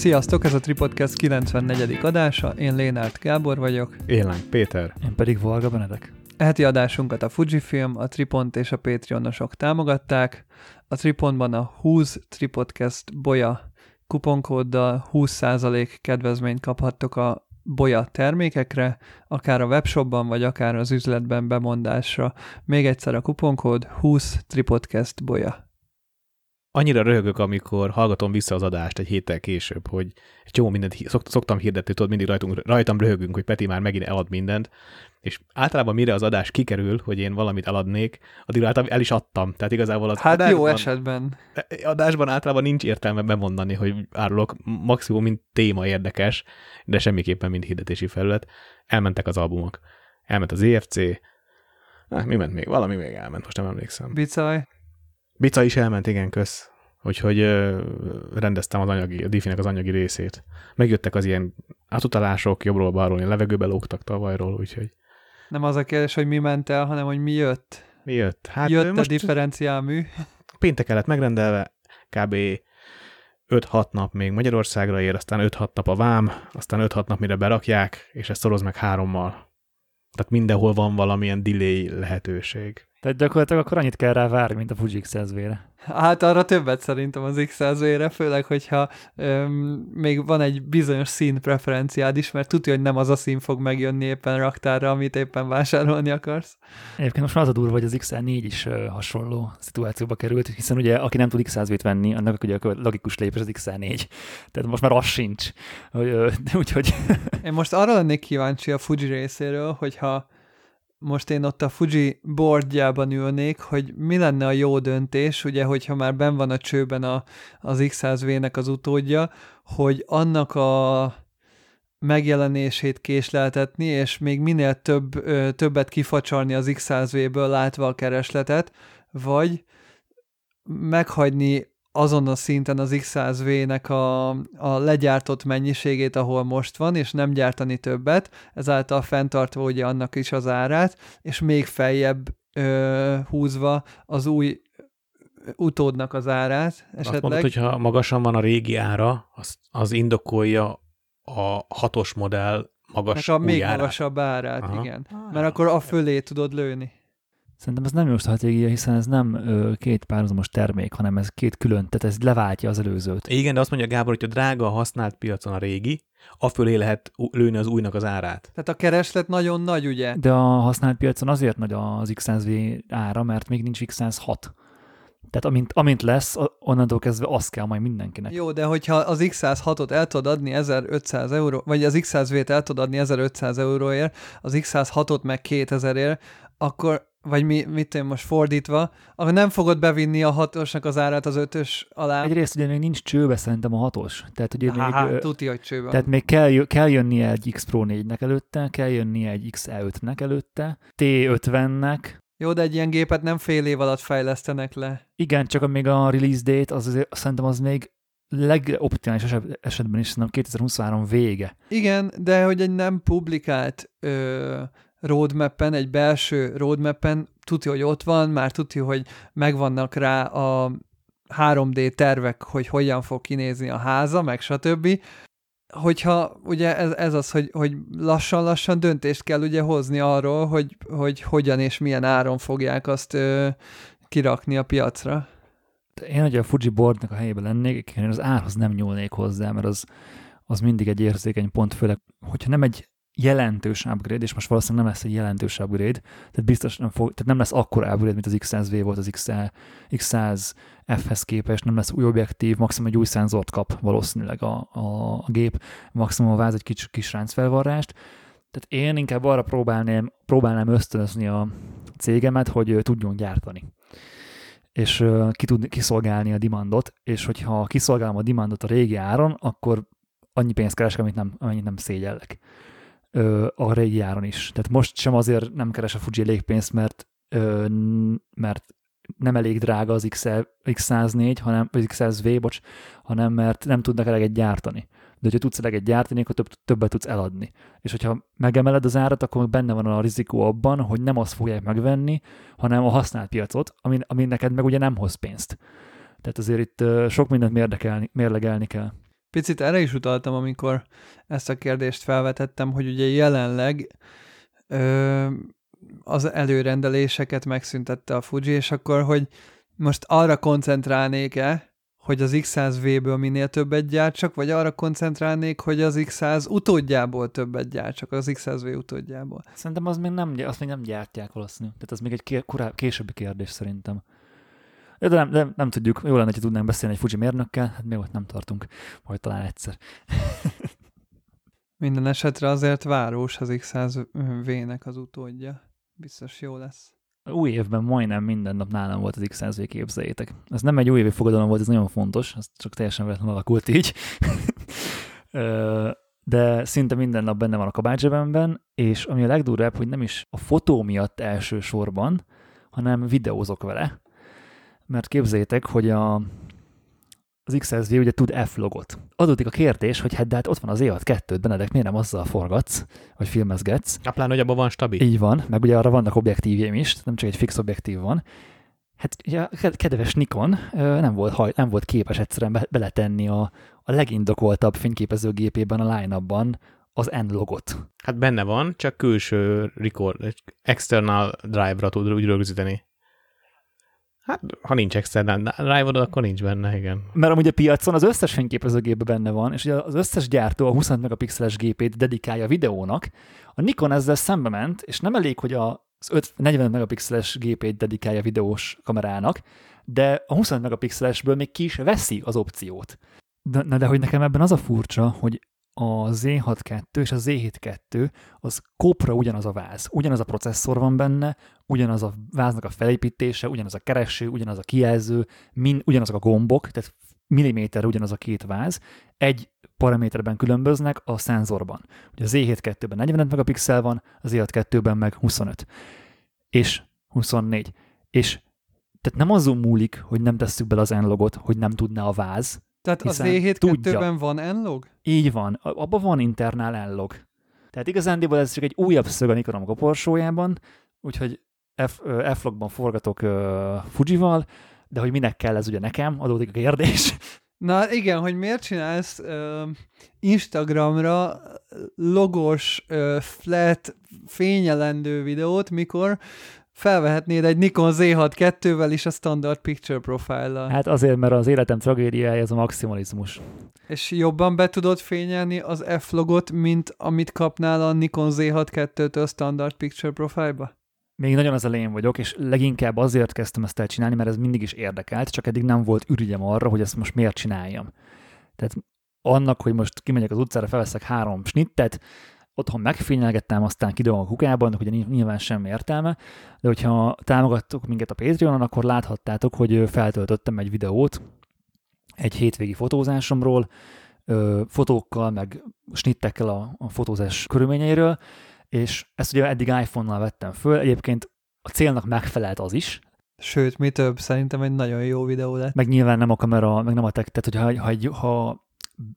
Sziasztok, ez a Tripodcast 94. adása, én Lénárt Gábor vagyok. Én Láng Péter. Én pedig Varga Benedek. Eheti adásunkat a Fujifilm, a Tripont és a Patreonosok támogatták. A Tripontban a 20 Tripodcast boya kuponkóddal 20% kedvezményt kaphattok a boya termékekre, akár a webshopban, vagy akár az üzletben bemondásra. Még egyszer a kuponkód 20 Tripodcast boya annyira röhögök, amikor hallgatom vissza az adást egy héttel később, hogy egy csomó mindent szokt, szoktam hirdetni, tudod, mindig rajtunk, rajtam röhögünk, hogy Peti már megint elad mindent, és általában mire az adás kikerül, hogy én valamit eladnék, addig általában el is adtam. Tehát igazából az Hát adásban, jó esetben. Adásban általában nincs értelme bemondani, hogy árulok, maximum mint téma érdekes, de semmiképpen mint hirdetési felület. Elmentek az albumok. Elment az EFC, Ah, mi ment még? Valami még elment, most nem emlékszem. Bicaj. Bica is elment, igen, kösz. Úgyhogy ö, rendeztem az anyagi, a Diffinek az anyagi részét. Megjöttek az ilyen átutalások, jobbról balról, levegőbe lógtak tavalyról, úgyhogy... Nem az a kérdés, hogy mi ment el, hanem hogy mi jött. Mi jött? Hát jött a differenciálmű. Péntek lett megrendelve, kb. 5-6 nap még Magyarországra ér, aztán 5-6 nap a vám, aztán 5-6 nap mire berakják, és ezt szoroz meg hárommal. Tehát mindenhol van valamilyen delay lehetőség. Tehát gyakorlatilag akkor annyit kell rá várni, mint a Fuji X100V-re. Hát arra többet szerintem az x re főleg, hogyha öm, még van egy bizonyos szín preferenciád is, mert tudja, hogy nem az a szín fog megjönni éppen raktárra, amit éppen vásárolni akarsz. Egyébként most már az a durva, hogy az XL4 is uh, hasonló szituációba került, hiszen ugye aki nem tud X100V-t venni, annak ugye a logikus lépés az XL4. Tehát most már az sincs. Úgyhogy... Én most arra lennék kíváncsi a Fuji részéről, hogyha most én ott a Fuji boardjában ülnék, hogy mi lenne a jó döntés, ugye, hogyha már ben van a csőben a, az X100V-nek az utódja, hogy annak a megjelenését késleltetni, és még minél több, ö, többet kifacsarni az X100V-ből látva a keresletet, vagy meghagyni azon a szinten az X100V-nek a, a legyártott mennyiségét, ahol most van, és nem gyártani többet, ezáltal fenntartva ugye annak is az árát, és még feljebb ö, húzva az új utódnak az árát esetleg. Azt mondod, hogyha magasan van a régi ára, az, az indokolja a hatos modell magas a még árát. magasabb árát, Aha. igen. Mert akkor a fölé tudod lőni. Szerintem ez nem jó stratégia, hiszen ez nem ö, két párhuzamos termék, hanem ez két külön, tehát ez leváltja az előzőt. Igen, de azt mondja Gábor, hogy a drága a használt piacon a régi, afölé lehet lőni az újnak az árát. Tehát a kereslet nagyon nagy, ugye? De a használt piacon azért nagy az X100V ára, mert még nincs X106. Tehát amint, amint lesz, onnantól kezdve az kell majd mindenkinek. Jó, de hogyha az X106-ot el tudod adni 1500 euró, vagy az X100V-t el tudod adni 1500 euróért, az X106-ot meg 2000 ért, akkor vagy mi, mit én most fordítva, akkor nem fogod bevinni a hatosnak az árát az ötös alá. Egyrészt ugye még nincs csőbe szerintem a hatos. Tehát ugye Há, még... tuti, hogy csőbe. Tehát még kell, kell jönnie egy X Pro 4-nek előtte, kell jönnie egy XE5-nek előtte, T50-nek, jó, de egy ilyen gépet nem fél év alatt fejlesztenek le. Igen, csak még a release date, az azért, szerintem az még legoptimális esetben is szerintem 2023 vége. Igen, de hogy egy nem publikált ö, roadmappen, egy belső roadmappen tudja, hogy ott van, már tudja, hogy megvannak rá a 3D tervek, hogy hogyan fog kinézni a háza, meg stb. Hogyha ugye ez, ez az, hogy, hogy lassan-lassan döntést kell ugye hozni arról, hogy, hogy hogyan és milyen áron fogják azt ö, kirakni a piacra. Én, hogy a Fuji boardnak a helyében lennék, én az árhoz nem nyúlnék hozzá, mert az, az mindig egy érzékeny pont, főleg, hogyha nem egy jelentős upgrade, és most valószínűleg nem lesz egy jelentős upgrade, tehát biztos nem, fog, tehát nem lesz akkora upgrade, mint az X100V volt az X100 F-hez képest, nem lesz új objektív, maximum egy új szenzort kap valószínűleg a, a, a gép, maximum a váz egy kis, kis ráncfelvarrást, tehát én inkább arra próbálnám, próbálnám ösztönözni a cégemet, hogy tudjon gyártani. És ki tud kiszolgálni a demandot, és hogyha kiszolgálom a demandot a régi áron, akkor annyi pénzt keresek, amit nem, amit nem szégyellek ö, a régi áron is. Tehát most sem azért nem keres a Fuji elég pénzt, mert, ö, mert nem elég drága az X104, hanem, vagy X100V, bocs, hanem mert nem tudnak eleget gyártani. De hogyha tudsz eleget gyártani, akkor több, többet tudsz eladni. És hogyha megemeled az árat, akkor benne van a rizikó abban, hogy nem azt fogják megvenni, hanem a használt piacot, ami, ami neked meg ugye nem hoz pénzt. Tehát azért itt sok mindent mérlegelni, mérlegelni kell. Picit erre is utaltam, amikor ezt a kérdést felvetettem, hogy ugye jelenleg ö, az előrendeléseket megszüntette a Fuji, és akkor, hogy most arra koncentrálnék-e, hogy az X100V-ből minél többet gyártsak, vagy arra koncentrálnék, hogy az X100 utódjából többet gyártsak, az X100V utódjából. Szerintem az még nem, azt még nem gyártják valószínű. Tehát az még egy későbbi kérdés szerintem. De nem, nem, nem tudjuk, jó lenne, hogy tudnánk beszélni egy Fuji mérnökkel, hát még ott nem tartunk, majd talán egyszer. Minden esetre azért város az X100V-nek az utódja. Biztos jó lesz új évben majdnem minden nap nálam volt az X100V képzeljétek. Ez nem egy új évi fogadalom volt, ez nagyon fontos, ez csak teljesen véletlenül alakult így. De szinte minden nap benne van a kabátzsebemben, és ami a legdurvább, hogy nem is a fotó miatt elsősorban, hanem videózok vele. Mert képzeljétek, hogy a az XSV ugye tud F-logot. Adódik a kérdés, hogy hát de hát ott van az E6 2 Benedek, miért nem azzal forgatsz, vagy filmezgetsz? A plán, hogy abban van stabil. Így van, meg ugye arra vannak objektívjeim is, nem csak egy fix objektív van. Hát ugye a kedves Nikon nem volt, haj, nem volt képes egyszerűen beletenni a, a legindokoltabb fényképezőgépében a line az N-logot. Hát benne van, csak külső record, external drive-ra tud úgy rögzíteni. Hát, ha nincs external drive akkor nincs benne, igen. Mert amúgy a piacon az összes fényképezőgépben benne van, és ugye az összes gyártó a 25 megapixeles gépét dedikálja a videónak. A Nikon ezzel szembe ment, és nem elég, hogy a az 5, 40 megapixeles gépét dedikálja videós kamerának, de a 25 megapixelesből még ki is veszi az opciót. De, de, de hogy nekem ebben az a furcsa, hogy a Z6-2 és a Z7-2 az kopra ugyanaz a váz, ugyanaz a processzor van benne, ugyanaz a váznak a felépítése, ugyanaz a kereső, ugyanaz a kijelző, min, ugyanazok a gombok, tehát milliméter ugyanaz a két váz, egy paraméterben különböznek a szenzorban. Ugye a Z7-2-ben 45 megapixel van, az Z6-2-ben meg 25. És 24. És tehát nem azon múlik, hogy nem tesszük bele az n hogy nem tudná a váz, tehát az E7-2-ben van n-log? Így van, abban van internál n-log. Tehát igazándiból ez csak egy újabb szög a Nikonom koporsójában, úgyhogy F, F-logban forgatok uh, Fujival, de hogy minek kell ez ugye nekem, adódik a kérdés. Na igen, hogy miért csinálsz uh, Instagramra logos, uh, flat, fényelendő videót, mikor felvehetnéd egy Nikon Z6-2-vel is a standard picture profile-lal. Hát azért, mert az életem tragédiája ez a maximalizmus. És jobban be tudod fényelni az F-logot, mint amit kapnál a Nikon Z6-2-től standard picture profile-ba? Még nagyon az elején vagyok, és leginkább azért kezdtem ezt el csinálni, mert ez mindig is érdekelt, csak eddig nem volt ürügyem arra, hogy ezt most miért csináljam. Tehát annak, hogy most kimegyek az utcára, felveszek három snittet, otthon megfényelgettem, aztán kidolgom a kukában, hogy nyilván semmi értelme, de hogyha támogattok minket a Patreonon, akkor láthattátok, hogy feltöltöttem egy videót egy hétvégi fotózásomról, fotókkal, meg snittekkel a, a fotózás körülményeiről, és ezt ugye eddig iPhone-nal vettem föl, egyébként a célnak megfelelt az is, Sőt, mi több, szerintem egy nagyon jó videó lett. Meg nyilván nem a kamera, meg nem a tech, tehát hogyha ha, ha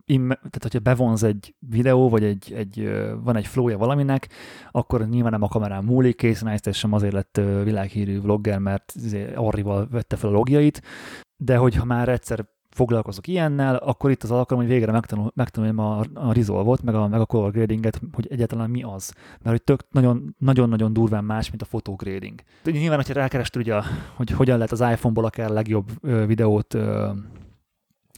tehát hogyha bevonz egy videó, vagy egy, egy, van egy flowja valaminek, akkor nyilván nem a kamerán múlik, készen Neistat sem azért lett világhírű vlogger, mert izé Arrival vette fel a logjait, de hogyha már egyszer foglalkozok ilyennel, akkor itt az alkalom, hogy végre megtanul, megtanuljam a, a resolve meg a, meg a color gradinget, hogy egyáltalán mi az. Mert hogy tök nagyon-nagyon durván más, mint a fotograding. Nyilván, hogyha rákerested, ugye, hogy hogyan lehet az iPhone-ból akár legjobb videót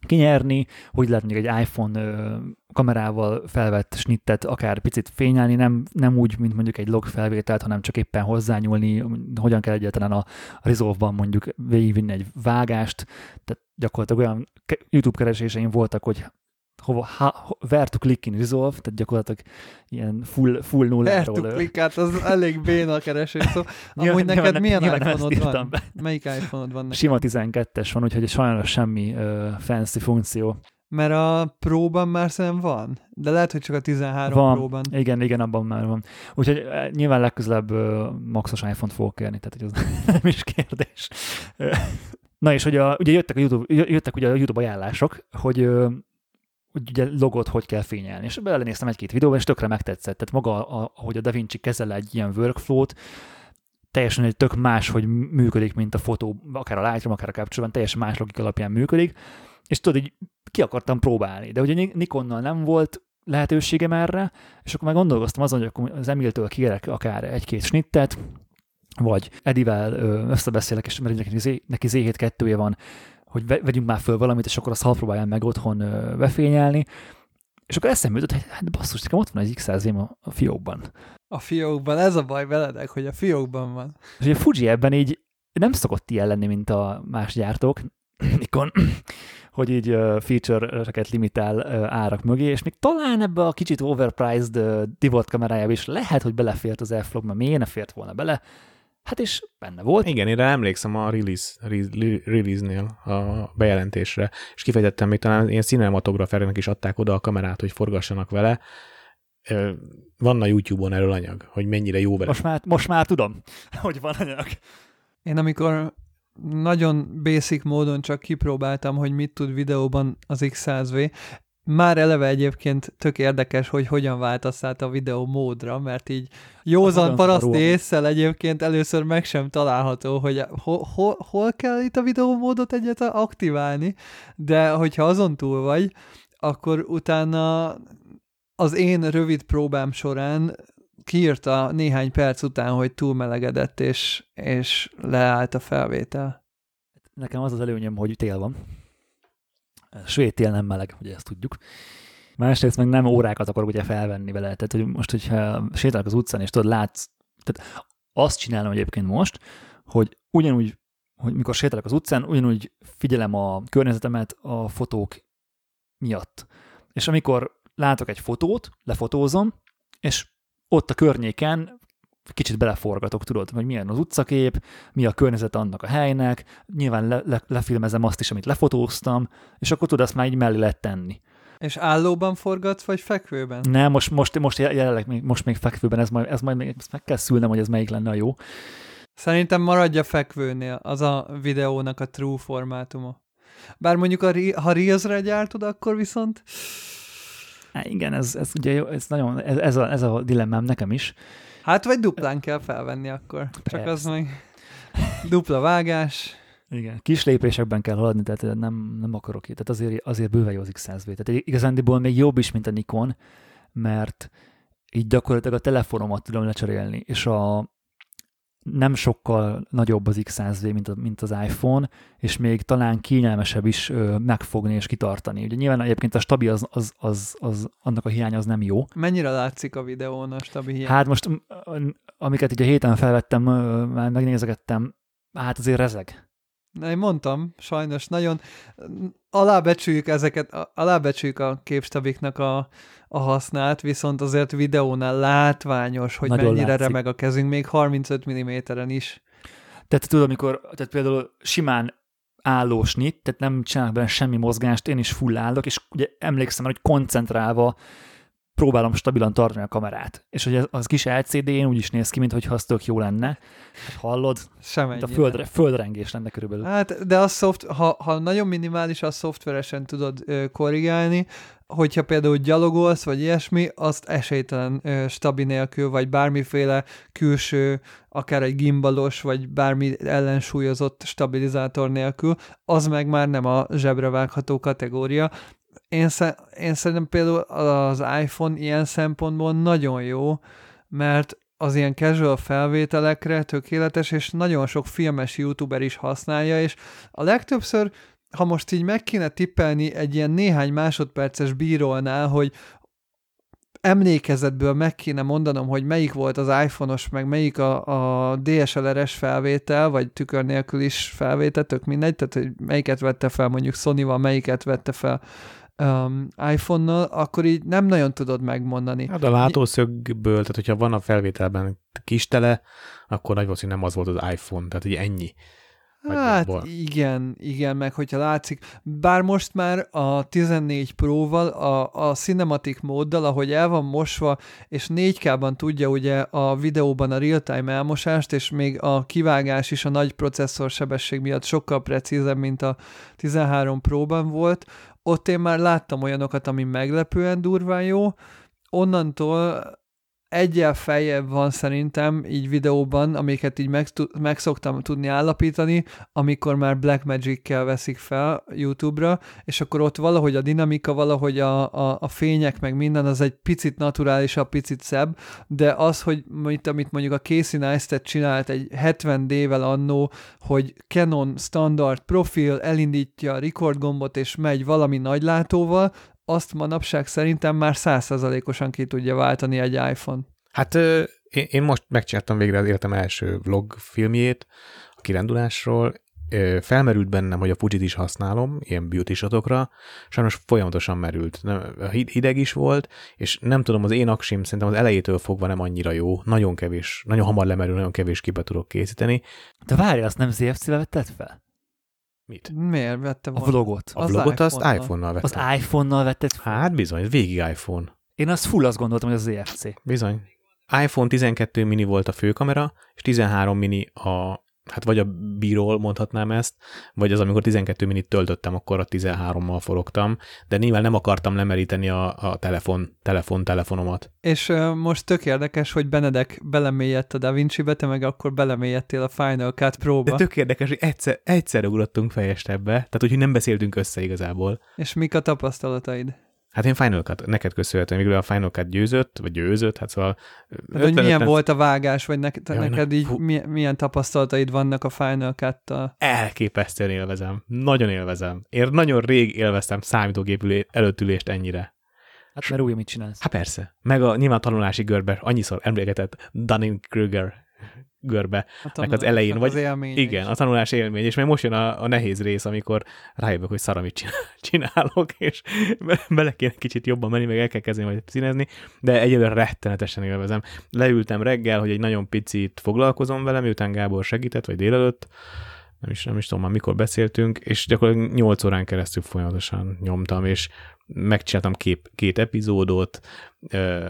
kinyerni, hogy lehet mondjuk egy iPhone kamerával felvett snittet akár picit fényelni, nem, nem úgy, mint mondjuk egy log felvételt, hanem csak éppen hozzányúlni, hogyan kell egyáltalán a Resolve-ban mondjuk végigvinni egy vágást, tehát gyakorlatilag olyan YouTube kereséseim voltak, hogy hova, ha, where to click in resolve, tehát gyakorlatilag ilyen full, full nulláról. Where to click, hát az elég béna keresés. Szóval, amúgy neked milyen iPhone-od van? Be. Melyik iPhone-od van neked? Sima 12-es van, úgyhogy sajnos semmi uh, fancy funkció. Mert a Pro-ban már szerintem van, de lehet, hogy csak a 13 van. Pro-ban. Igen, igen, abban már van. Úgyhogy nyilván legközelebb uh, maxos iPhone-t fogok kérni, tehát hogy az nem is kérdés. Na és hogy a, ugye jöttek, a YouTube, jöttek ugye a YouTube ajánlások, hogy hogy ugye logot hogy kell fényelni. És belenéztem egy-két videóba, és tökre megtetszett. Tehát maga, a, ahogy a DaVinci kezel egy ilyen workflow-t, teljesen egy tök más, hogy működik, mint a fotó, akár a Lightroom, akár a capture teljesen más logika alapján működik, és tudod, így ki akartam próbálni. De ugye Nikonnal nem volt lehetőségem erre, és akkor már gondolkoztam azon, hogy akkor az Emiltől kérek akár egy-két snittet, vagy Edivel összebeszélek, és mert neki, neki Z7-2-je van, hogy vegyünk már föl valamit, és akkor azt half próbáljam meg otthon befényelni. És akkor eszembe jutott, hogy hát basszus, nekem ott van egy x 100 a, fiókban. A fiókban, ez a baj veledek, hogy a fiókban van. És a Fuji ebben így nem szokott ilyen lenni, mint a más gyártók, Nikon, hogy így feature-eket limitál árak mögé, és még talán ebbe a kicsit overpriced divot kamerájába is lehet, hogy belefért az f mert miért ne fért volna bele, Hát és benne volt. Igen, én emlékszem a release, release-nél a bejelentésre, és kifejtettem, még talán ilyen cinematografernek is adták oda a kamerát, hogy forgassanak vele. Van a YouTube-on erről anyag, hogy mennyire jó vele. Most már, most már tudom, hogy van anyag. Én amikor nagyon basic módon csak kipróbáltam, hogy mit tud videóban az X100V, már eleve egyébként tök érdekes, hogy hogyan váltasz át a videó módra, mert így józan paraszt észsel egyébként először meg sem található, hogy hol, hol, hol kell itt a videó módot egyet aktiválni, de hogyha azon túl vagy, akkor utána az én rövid próbám során kiírta néhány perc után, hogy túlmelegedett, és, és leállt a felvétel. Nekem az az előnyöm, hogy tél van, svéd tél nem meleg, ugye ezt tudjuk. Másrészt meg nem órákat akarok ugye felvenni vele, tehát hogy most, hogyha sétálok az utcán, és tudod, látsz, tehát azt csinálom egyébként most, hogy ugyanúgy, hogy mikor sétálok az utcán, ugyanúgy figyelem a környezetemet a fotók miatt. És amikor látok egy fotót, lefotózom, és ott a környéken kicsit beleforgatok, tudod, hogy milyen az utcakép, mi a környezet annak a helynek, nyilván le, le, lefilmezem azt is, amit lefotóztam, és akkor tudod, azt már így mellé lehet tenni. És állóban forgatsz, vagy fekvőben? Nem, most, most, most jelenleg még, most még fekvőben, ez majd, ez majd még, ezt meg kell szülnem, hogy ez melyik lenne a jó. Szerintem maradja fekvőnél, az a videónak a true formátuma. Bár mondjuk, a, ha Reels-re gyártod, akkor viszont... Há, igen, ez, ez ugye ez nagyon, ez, ez, a, ez a dilemmám nekem is, Hát vagy duplán kell felvenni akkor. Csak Persze. az meg dupla vágás. Igen, kis lépésekben kell haladni, tehát nem, nem akarok itt. Tehát azért, azért bőven jó az X100V. Tehát igazándiból még jobb is, mint a Nikon, mert így gyakorlatilag a telefonomat tudom lecserélni, és a, nem sokkal nagyobb az X100V, mint, a, mint az iPhone, és még talán kényelmesebb is ö, megfogni és kitartani. Ugye nyilván egyébként a stabi az, az, az, az, annak a hiány az nem jó. Mennyire látszik a videón a stabi hiány? Hát most, amiket így a héten felvettem, már megnézegettem, hát azért rezeg. Én mondtam, sajnos nagyon alábecsüljük ezeket, alábecsüljük a képstabiknak a, a hasznát, viszont azért videónál látványos, hogy nagyon mennyire látszik. remeg a kezünk, még 35 mm-en is. Tehát tudod, amikor tehát például simán állós nyit, tehát nem csinálok benne semmi mozgást, én is full állok, és ugye emlékszem, hogy koncentrálva próbálom stabilan tartani a kamerát. És hogy az kis LCD-n úgy is néz ki, mintha az tök jó lenne. Hát hallod? Sem a földre, földrengés lenne körülbelül. Hát, de a szoft, ha, ha nagyon minimális, a szoftveresen tudod ö, korrigálni, hogyha például gyalogolsz, vagy ilyesmi, azt esélytelen ö, stabi nélkül, vagy bármiféle külső, akár egy gimbalos, vagy bármi ellensúlyozott stabilizátor nélkül, az meg már nem a zsebre vágható kategória, én, én szerintem például az iPhone ilyen szempontból nagyon jó, mert az ilyen casual felvételekre tökéletes, és nagyon sok filmes youtuber is használja, és a legtöbbször, ha most így meg kéne tippelni egy ilyen néhány másodperces bírólnál, hogy emlékezetből meg kéne mondanom, hogy melyik volt az iPhone-os, meg melyik a, a DSLR-es felvétel, vagy tükör nélkül is felvétel, tök mindegy, tehát hogy melyiket vette fel mondjuk Sony-val, melyiket vette fel um, iPhone-nal, akkor így nem nagyon tudod megmondani. Hát a látószögből, tehát hogyha van a felvételben kis tele, akkor nagy valószínűleg nem az volt az iPhone, tehát így ennyi. Hát igen, igen, meg hogyha látszik. Bár most már a 14 Pro-val, a, a Cinematic móddal, ahogy el van mosva, és 4K-ban tudja ugye a videóban a real-time elmosást, és még a kivágás is a nagy processzor sebesség miatt sokkal precízebb, mint a 13 Pro-ban volt, ott én már láttam olyanokat, ami meglepően durván jó, onnantól egyel feljebb van szerintem így videóban, amiket így meg, meg szoktam tudni állapítani, amikor már Blackmagic-kel veszik fel YouTube-ra, és akkor ott valahogy a dinamika, valahogy a, a, a fények, meg minden, az egy picit naturálisabb, picit szebb, de az, hogy mit, amit mondjuk a Casey Neistat csinált egy 70 D-vel annó, hogy Canon standard profil elindítja a record gombot, és megy valami nagylátóval, azt manapság szerintem már százszerzalékosan ki tudja váltani egy iPhone. Hát én most megcsináltam végre az életem első vlog filmjét a kirándulásról, felmerült bennem, hogy a Fujit is használom, ilyen beauty shotokra, sajnos folyamatosan merült. Hideg is volt, és nem tudom, az én aksim szerintem az elejétől fogva nem annyira jó, nagyon kevés, nagyon hamar lemerül, nagyon kevés képet tudok készíteni. De várj, azt nem ZFC-vel vetted fel? Mit? Miért vettem A vlogot. A az vlogot azt iPhone-nal vettem. Az iPhone-nal vetted fel? Hát bizony, végig iPhone. Én azt full azt gondoltam, hogy az ZFC. Bizony. iPhone 12 mini volt a főkamera, és 13 mini a hát vagy a bíról mondhatnám ezt, vagy az, amikor 12 minit töltöttem, akkor a 13-mal forogtam, de nyilván nem akartam lemeríteni a, a telefon, telefon, telefonomat. És uh, most tök érdekes, hogy Benedek belemélyedt a DaVinci-be, te meg akkor belemélyedtél a Final Cut Pro-ba. De tök érdekes, hogy egyszer, egyszerre ugrottunk fejestebbe, tehát hogy nem beszéltünk össze igazából. És mik a tapasztalataid? Hát én Final Cut, neked köszönhetően, végül a Final Cut győzött, vagy győzött, hát szóval... Hát, hogy milyen volt a vágás, vagy neked, ja, neked így milyen, milyen tapasztalataid vannak a Final Cut-tal? Elképesztően élvezem. Nagyon élvezem. Én nagyon rég élveztem számítógép előttülést ennyire. Hát mert új, mit csinálsz? Hát persze. Meg a nyilván tanulási görbe annyiszor emlékezett Dunning-Kruger görbe, meg az elején. Vagy, az élmény igen, is. a tanulás élmény, és még most jön a, a nehéz rész, amikor rájövök, hogy szar, amit csinálok, és bele kéne kicsit jobban menni, meg el kell kezdeni majd színezni, de egyelőre rettenetesen élvezem. Leültem reggel, hogy egy nagyon picit foglalkozom vele, miután Gábor segített, vagy délelőtt, nem is, nem is tudom már mikor beszéltünk, és gyakorlatilag 8 órán keresztül folyamatosan nyomtam, és megcsináltam kép, két epizódot,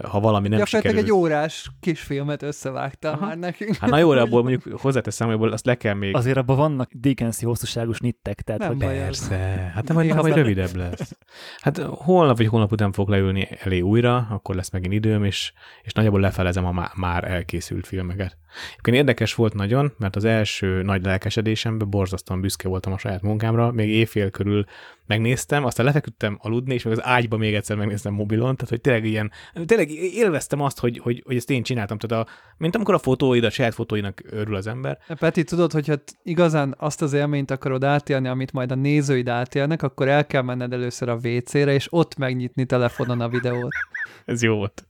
ha valami nem sikerül. egy órás kisfilmet összevágtam Aha. már nekünk. Hát na jó, abból mondjuk hozzáteszem, hogy azt le kell még... Azért abban vannak Dickensi hosszúságos nittek, tehát nem hogy... Persze, hát nem, majd rövidebb lesz. Hát holnap vagy holnap után fog leülni elé újra, akkor lesz megint időm, és, és nagyjából lefelezem a má, már elkészült filmeket. Egyébként érdekes volt nagyon, mert az első nagy lelkesedésemben borzasztóan büszke voltam a saját munkámra, még éjfél körül megnéztem, aztán lefeküdtem aludni, és meg az ágyba még egyszer megnéztem mobilon, tehát hogy tényleg ilyen, tényleg élveztem azt, hogy, hogy, hogy ezt én csináltam, tehát a, mint amikor a fotóid, a saját fotóinak örül az ember. Peti, tudod, hogy hát igazán azt az élményt akarod átélni, amit majd a nézőid átélnek, akkor el kell menned először a WC-re, és ott megnyitni telefonon a videót. Ez jó volt.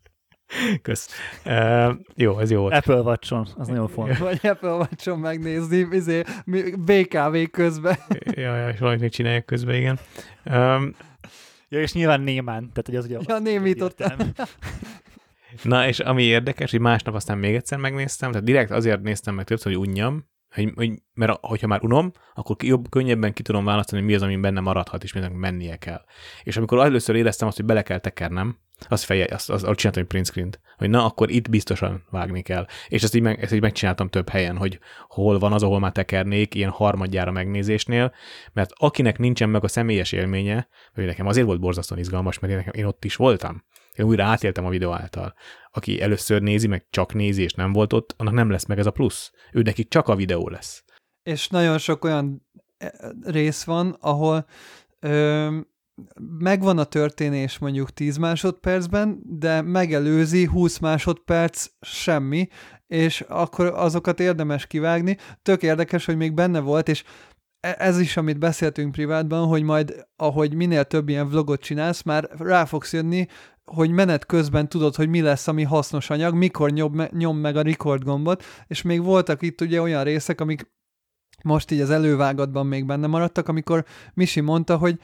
Kösz. Uh, jó, ez jó volt. Apple watch az nagyon fontos. Vagy Apple watch megnézni, izé, BKV közben. ja, ja, és valamit még csinálják közben, igen. Um, ja, és nyilván némán, tehát hogy az ugye... Ja, némítottam. Na, és ami érdekes, hogy másnap aztán még egyszer megnéztem, tehát direkt azért néztem meg többször, hogy unjam, hogy, hogy, mert hogyha már unom, akkor jobb, könnyebben ki tudom választani, hogy mi az, ami benne maradhat, és mindenki mennie kell. És amikor először éreztem azt, hogy bele kell tekernem, az feje, azt, azt, azt csináltam egy print screen hogy na, akkor itt biztosan vágni kell. És ezt így, meg, ezt így megcsináltam több helyen, hogy hol van az, ahol már tekernék, ilyen harmadjára megnézésnél, mert akinek nincsen meg a személyes élménye, hogy nekem azért volt borzasztóan izgalmas, mert én, nekem, én ott is voltam. Én újra átéltem a videó által. Aki először nézi, meg csak nézi, és nem volt ott, annak nem lesz meg ez a plusz. Ő neki csak a videó lesz. És nagyon sok olyan eh, rész van, ahol megvan a történés mondjuk 10 másodpercben, de megelőzi 20 másodperc semmi, és akkor azokat érdemes kivágni. Tök érdekes, hogy még benne volt, és e- ez is, amit beszéltünk privátban, hogy majd, ahogy minél több ilyen vlogot csinálsz, már rá fogsz jönni, hogy menet közben tudod, hogy mi lesz, ami hasznos anyag, mikor nyom, nyom meg a record gombot, és még voltak itt ugye olyan részek, amik most így az elővágatban még benne maradtak, amikor Misi mondta, hogy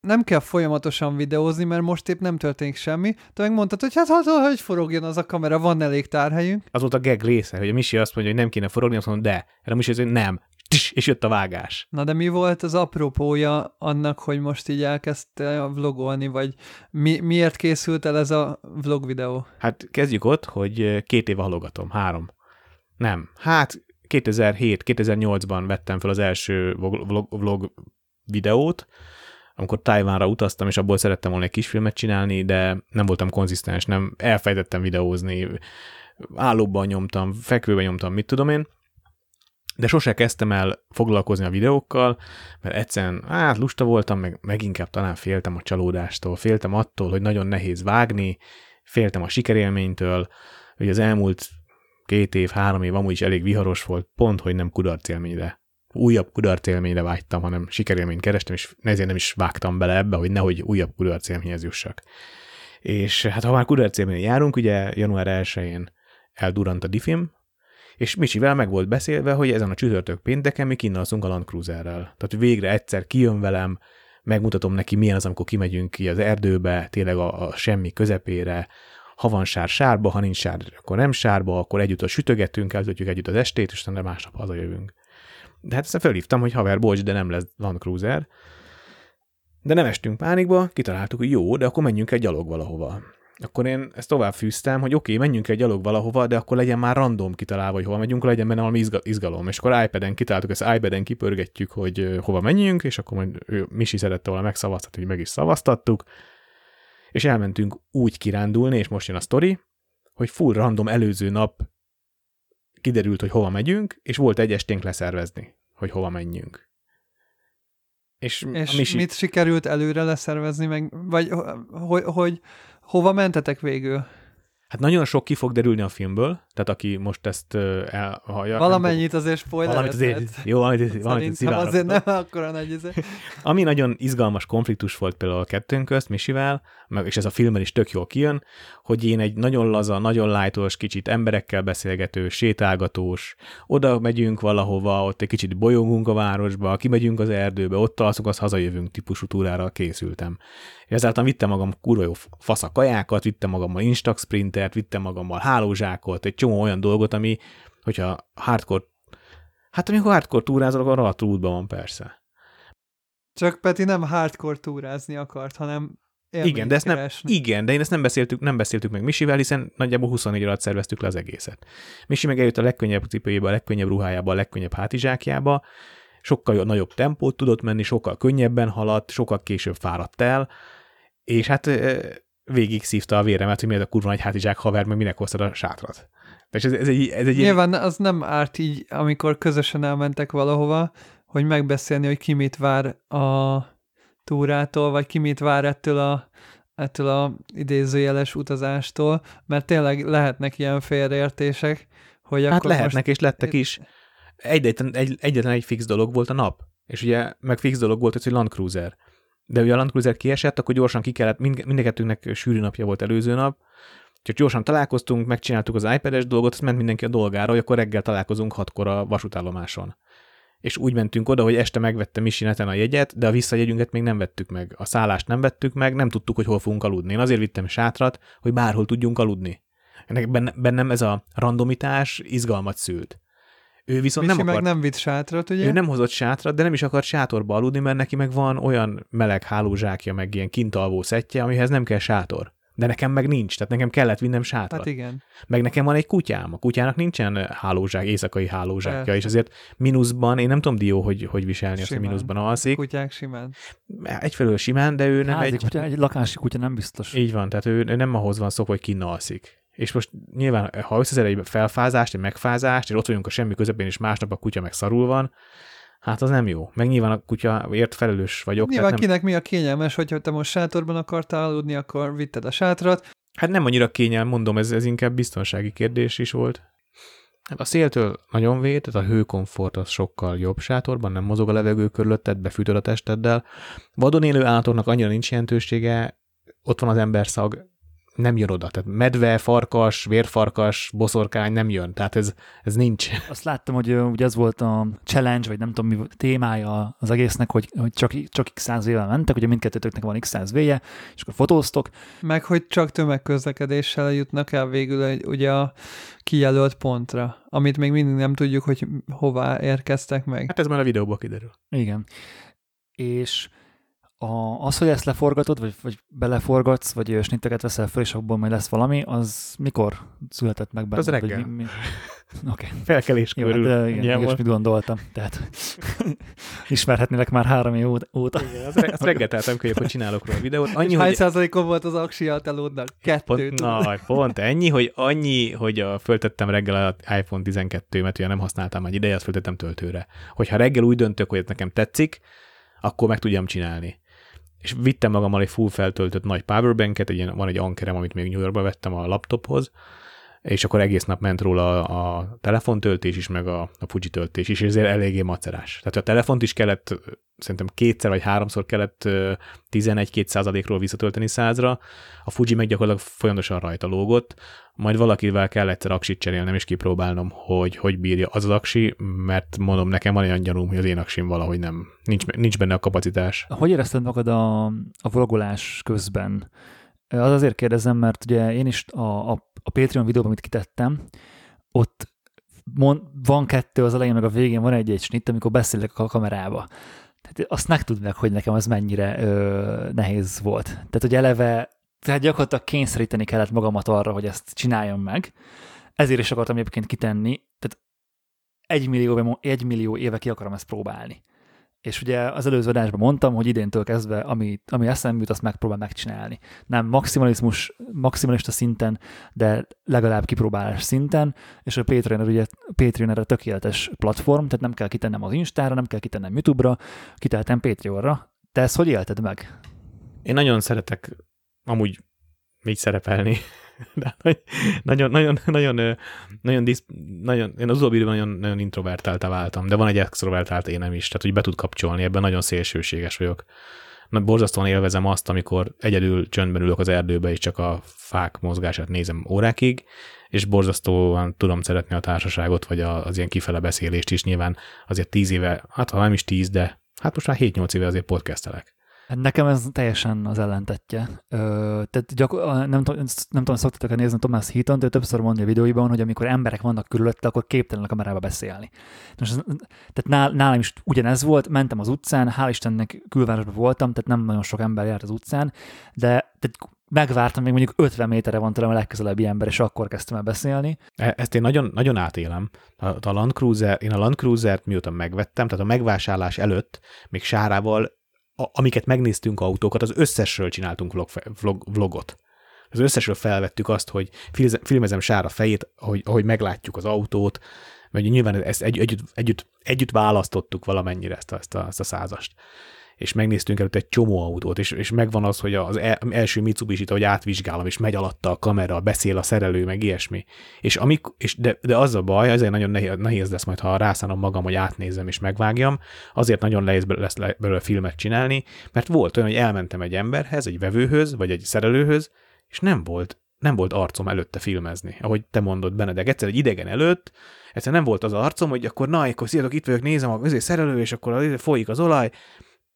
nem kell folyamatosan videózni, mert most épp nem történik semmi. Te megmondtad, hogy hát hogy forogjon az a kamera, van elég tárhelyünk. Az volt a gag része, hogy a Misi azt mondja, hogy nem kéne forogni, azt mondja, de. Erre Misi azt mondja, nem. És jött a vágás. Na de mi volt az apropója annak, hogy most így elkezdte vlogolni, vagy mi, miért készült el ez a vlog videó? Hát kezdjük ott, hogy két éve halogatom, három. Nem, hát 2007-2008-ban vettem fel az első vlog, vlog videót, amikor Tájvánra utaztam, és abból szerettem volna egy kisfilmet csinálni, de nem voltam konzisztens, nem elfejtettem videózni, állóban nyomtam, fekvőben nyomtam, mit tudom én, de sose kezdtem el foglalkozni a videókkal, mert egyszerűen, hát lusta voltam, meg, meg inkább talán féltem a csalódástól, féltem attól, hogy nagyon nehéz vágni, féltem a sikerélménytől, hogy az elmúlt két év, három év amúgy is elég viharos volt, pont, hogy nem kudarc élményre. Újabb kudarc élményre vágytam, hanem sikerélményt kerestem, és ezért nem is vágtam bele ebbe, hogy nehogy újabb kudarc élményhez jussak. És hát ha már kudarc élményre járunk, ugye január 1-én eldurant a Difim, és Micsivel meg volt beszélve, hogy ezen a csütörtök pénteken mi kinnalszunk a Land Cruiserrel. Tehát végre egyszer kijön velem, megmutatom neki, milyen az, amikor kimegyünk ki az erdőbe, tényleg a, a semmi közepére, ha van sár, sárba, ha nincs sár, akkor nem sárba, akkor együtt a sütögetünk, eltöltjük együtt az estét, és utána másnap hazajövünk. De hát ezt felhívtam, hogy haver, bocs, de nem lesz Land Cruiser. De nem estünk pánikba, kitaláltuk, hogy jó, de akkor menjünk egy gyalog valahova akkor én ezt tovább fűztem, hogy oké, okay, menjünk egy gyalog valahova, de akkor legyen már random kitalálva, hogy hova megyünk, legyen benne valami izgalom. És akkor iPad-en kitáltuk, ezt iPad-en kipörgetjük, hogy hova menjünk, és akkor majd ő, Misi szerette volna megszavaztatni, hogy meg is szavaztattuk. És elmentünk úgy kirándulni, és most jön a sztori, hogy full random előző nap kiderült, hogy hova megyünk, és volt egy esténk leszervezni, hogy hova menjünk. És, és Misi... mit sikerült előre leszervezni, meg, vagy hogy, hogy Hova mentetek végül? Hát nagyon sok ki fog derülni a filmből, tehát aki most ezt elhallja. Valamennyit azért spoiler. Valamit azért, jó, valamit, valamit szivárogtam. azért nem akkora nagy izé. Ami nagyon izgalmas konfliktus volt például a kettőnk közt, Misivel, meg, és ez a filmben is tök jól kijön, hogy én egy nagyon laza, nagyon lájtos, kicsit emberekkel beszélgető, sétálgatós, oda megyünk valahova, ott egy kicsit bolyongunk a városba, kimegyünk az erdőbe, ott alszunk, az hazajövünk típusú túrára készültem. És ezáltal vittem magam kurva jó fasz kajákat, vittem magammal Instax sprintert, vittem magammal hálózsákot, egy csomó olyan dolgot, ami, hogyha hardcore, hát amikor hardcore túrázol, akkor a útban van persze. Csak Peti nem hardcore túrázni akart, hanem igen, de ezt nem, igen, de én ezt nem beszéltük, nem beszéltük meg Misivel, hiszen nagyjából 24 alatt szerveztük le az egészet. Misi meg eljött a legkönnyebb cipőjébe, a legkönnyebb ruhájába, a legkönnyebb hátizsákjába, sokkal nagyobb tempót tudott menni, sokkal könnyebben haladt, sokkal később fáradt el, és hát végig szívta a véremet, hogy miért a kurva nagy hátizsák haver, meg minek hoztad a sátrat. És ez, ez egy, ez egy Nyilván az nem árt így, amikor közösen elmentek valahova, hogy megbeszélni, hogy ki mit vár a túrától, vagy ki mit vár ettől a, ettől a idézőjeles utazástól, mert tényleg lehetnek ilyen félreértések, hogy hát akkor lehetnek, most... és lettek is. Egyetlen egy, egyetlen egy fix dolog volt a nap, és ugye meg fix dolog volt, hogy Land Cruiser. De ugye a Land Cruiser kiesett, akkor gyorsan ki kellett, mind, mindenkettőnknek sűrű napja volt előző nap, csak gyorsan találkoztunk, megcsináltuk az iPad-es dolgot, azt ment mindenki a dolgára, hogy akkor reggel találkozunk hatkor a vasútállomáson. És úgy mentünk oda, hogy este megvette Misi neten a jegyet, de a visszajegyünket még nem vettük meg. A szállást nem vettük meg, nem tudtuk, hogy hol fogunk aludni. Én azért vittem sátrat, hogy bárhol tudjunk aludni. Ennek bennem ez a randomitás izgalmat szült. Ő viszont Misi nem akart, meg nem vitt sátrat, ugye? Ő nem hozott sátrat, de nem is akart sátorba aludni, mert neki meg van olyan meleg hálózsákja, meg ilyen kintalvó szettje, amihez nem kell sátor. De nekem meg nincs, tehát nekem kellett vinnem sátrat. Hát igen. Meg nekem van egy kutyám, a kutyának nincsen hálózsák, éjszakai hálózsákja, Persze. és azért mínuszban, én nem tudom Dió, hogy, hogy viselni simán. azt, hogy mínuszban alszik. Kutyák simán. Egyfelől simán, de ő nem Házi egy... Kutya, egy lakási kutya nem biztos. Így van, tehát ő nem ahhoz van szokva, hogy kinalszik. És most nyilván, ha összezer egy felfázást, egy megfázást, és ott vagyunk a semmi közepén, és másnap a kutya meg szarul van, hát az nem jó. Meg nyilván a kutya ért felelős vagyok. Nyilván nem... kinek mi a kényelmes, hogyha te most sátorban akartál aludni, akkor vitted a sátrat. Hát nem annyira kényel, mondom, ez, ez inkább biztonsági kérdés is volt. Hát a széltől nagyon véd, tehát a hőkomfort az sokkal jobb sátorban, nem mozog a levegő körülötted, befűtöd a testeddel. Vadon élő állatoknak annyira nincs jelentősége, ott van az emberszag, nem jön oda. Tehát medve, farkas, vérfarkas, boszorkány nem jön. Tehát ez, ez nincs. Azt láttam, hogy ugye ez volt a challenge, vagy nem tudom mi témája az egésznek, hogy, hogy csak, csak x száz éve mentek, ugye mindkettőtöknek van x száz véje, és akkor fotóztok. Meg, hogy csak tömegközlekedéssel jutnak el végül ugye a kijelölt pontra, amit még mindig nem tudjuk, hogy hová érkeztek meg. Hát ez már a videóból kiderül. Igen. És a, az, hogy ezt leforgatod, vagy, vagy beleforgatsz, vagy snitteket veszel fel, és abból majd lesz valami, az mikor született meg benned? Az reggel. Mi, mi? Oké. Felkelés Jó, hát, körül. de igen, igen, mit gondoltam. Tehát ismerhetnélek már három év óta. Igen, re- azt reggel teltem kölyök, hogy csinálok róla videót. Annyi, hány hogy százalékon volt az aksi a telódnak? Kettő. Pont, na, pont ennyi, hogy annyi, hogy a, föltettem reggel a iPhone 12-met, ugye nem használtam egy ideje, azt föltettem töltőre. Hogyha reggel úgy döntök, hogy ez nekem tetszik, akkor meg tudjam csinálni. És vittem magammal egy full feltöltött nagy powerbanket, egy ilyen, van egy ankerem, amit még New Yorkba vettem a laptophoz, és akkor egész nap ment róla a, a telefontöltés is, meg a, a Fuji töltés is, és ezért eléggé macerás. Tehát a telefont is kellett, szerintem kétszer vagy háromszor kellett ö, 11-2 százalékról visszatölteni százra, a Fuji meg gyakorlatilag folyamatosan rajta lógott, majd valakivel kell egyszer aksit cserélnem és kipróbálnom, hogy hogy bírja az az aksi, mert mondom, nekem van olyan gyanúm, hogy az én aksim valahogy nem, nincs, nincs benne a kapacitás. Hogy érezted magad a, a vlogolás közben? Az azért kérdezem, mert ugye én is a, a, a Patreon videóban, amit kitettem, ott mond, van kettő az elején, meg a végén van egy-egy snitt, amikor beszélek a kamerába. Tehát azt meg tud meg, hogy nekem az mennyire ö, nehéz volt. Tehát, hogy eleve, tehát gyakorlatilag kényszeríteni kellett magamat arra, hogy ezt csináljam meg. Ezért is akartam egyébként kitenni. Tehát egy millió, egy millió éve ki akarom ezt próbálni. És ugye az előző adásban mondtam, hogy idéntől kezdve, ami, ami eszembe jut, azt megpróbál megcsinálni. Nem maximalizmus, maximalista szinten, de legalább kipróbálás szinten, és a Patreon ugye Patreon erre tökéletes platform, tehát nem kell kitennem az Instára, nem kell kitennem YouTube-ra, kiteltem Patreonra. Te ezt hogy élted meg? Én nagyon szeretek amúgy így szerepelni. De nagyon, nagyon, nagyon, nagyon, disz, nagyon, én az utóbbi időben nagyon, nagyon introvertáltá váltam, de van egy extrovertált énem is, tehát hogy be tud kapcsolni, ebben nagyon szélsőséges vagyok. Na, borzasztóan élvezem azt, amikor egyedül csöndben ülök az erdőbe, és csak a fák mozgását nézem órákig, és borzasztóan tudom szeretni a társaságot, vagy az ilyen kifele beszélést is. Nyilván azért tíz éve, hát ha nem is tíz, de hát most már 7-8 éve azért podcastelek. Hát Nekem ez teljesen az ellentetje. Ö, tehát gyakor- nem, tudom- nem tudom, szoktatok-e nézni Thomas Heaton, ő többször mondja a videóiban, hogy amikor emberek vannak körülötte, akkor képtelen a kamerába beszélni. Most, tehát nál, nálam is ugyanez volt, mentem az utcán, hál' Istennek külvárosban voltam, tehát nem nagyon sok ember járt az utcán, de tehát megvártam, még mondjuk 50 méterre van tőlem a legközelebbi ember, és akkor kezdtem el beszélni. E- Ezt én nagyon, nagyon átélem. A, a Land Cruiser, én a Land Cruiser-t mióta megvettem, tehát a megvásárlás előtt még Sárával, amiket megnéztünk autókat, az összesről csináltunk vlog, vlog, vlogot. Az összesről felvettük azt, hogy filmezem Sára fejét, ahogy, ahogy meglátjuk az autót, mert nyilván ezt egy, együtt, együtt, együtt választottuk valamennyire ezt a, ezt a, ezt a százast és megnéztünk előtt egy csomó autót, és, és megvan az, hogy az el, első Mitsubishi-t, ahogy átvizsgálom, és megy alatta a kamera, beszél a szerelő, meg ilyesmi. És, amik, és de, de, az a baj, azért nagyon nehéz, lesz majd, ha rászánom magam, hogy átnézzem és megvágjam, azért nagyon nehéz lesz le- belőle filmet csinálni, mert volt olyan, hogy elmentem egy emberhez, egy vevőhöz, vagy egy szerelőhöz, és nem volt, nem volt arcom előtte filmezni. Ahogy te mondod, Benedek, egyszer egy idegen előtt, egyszer nem volt az arcom, hogy akkor na, akkor sziasztok, itt vagyok, nézem a szerelő, és akkor folyik az olaj,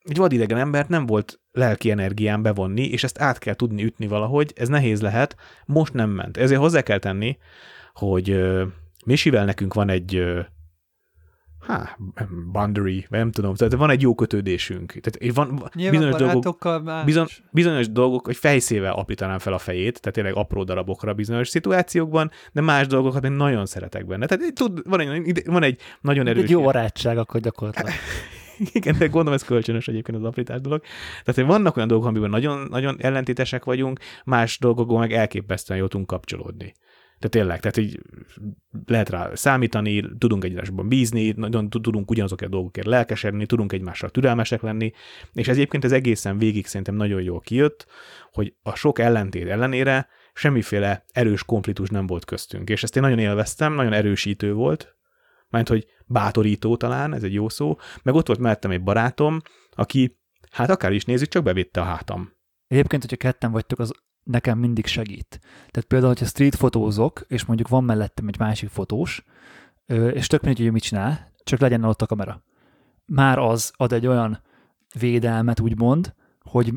egy vadidegen embert nem volt lelki energián bevonni, és ezt át kell tudni ütni valahogy, ez nehéz lehet, most nem ment. Ezért hozzá kell tenni, hogy uh, Misivel nekünk van egy uh, há, boundary, vagy nem tudom, tehát van egy jó kötődésünk. Tehát van, Nyilván bizonyos dolgok, más. bizon, bizonyos dolgok, hogy fejszével aprítanám fel a fejét, tehát tényleg apró darabokra bizonyos szituációkban, de más dolgokat én nagyon szeretek benne. Tehát tud, van, egy, van egy nagyon erős... Egy jó barátság akkor gyakorlatilag. Igen, de gondolom ez kölcsönös egyébként az aprítás dolog. Tehát hogy vannak olyan dolgok, amiben nagyon, nagyon ellentétesek vagyunk, más dolgokban meg elképesztően jól tudunk kapcsolódni. Tehát tényleg, tehát így lehet rá számítani, tudunk egymásban bízni, nagyon tudunk ugyanazokért a dolgokért lelkesedni, tudunk egymással türelmesek lenni, és ez egyébként az egészen végig szerintem nagyon jól kijött, hogy a sok ellentét ellenére semmiféle erős konfliktus nem volt köztünk, és ezt én nagyon élveztem, nagyon erősítő volt, mert hogy bátorító talán, ez egy jó szó, meg ott volt mellettem egy barátom, aki, hát akár is nézzük, csak bevitte a hátam. Egyébként, hogyha ketten vagytok, az nekem mindig segít. Tehát például, hogyha street fotózok, és mondjuk van mellettem egy másik fotós, és tök mindegy, hogy mit csinál, csak legyen ott a kamera. Már az ad egy olyan védelmet, úgymond, hogy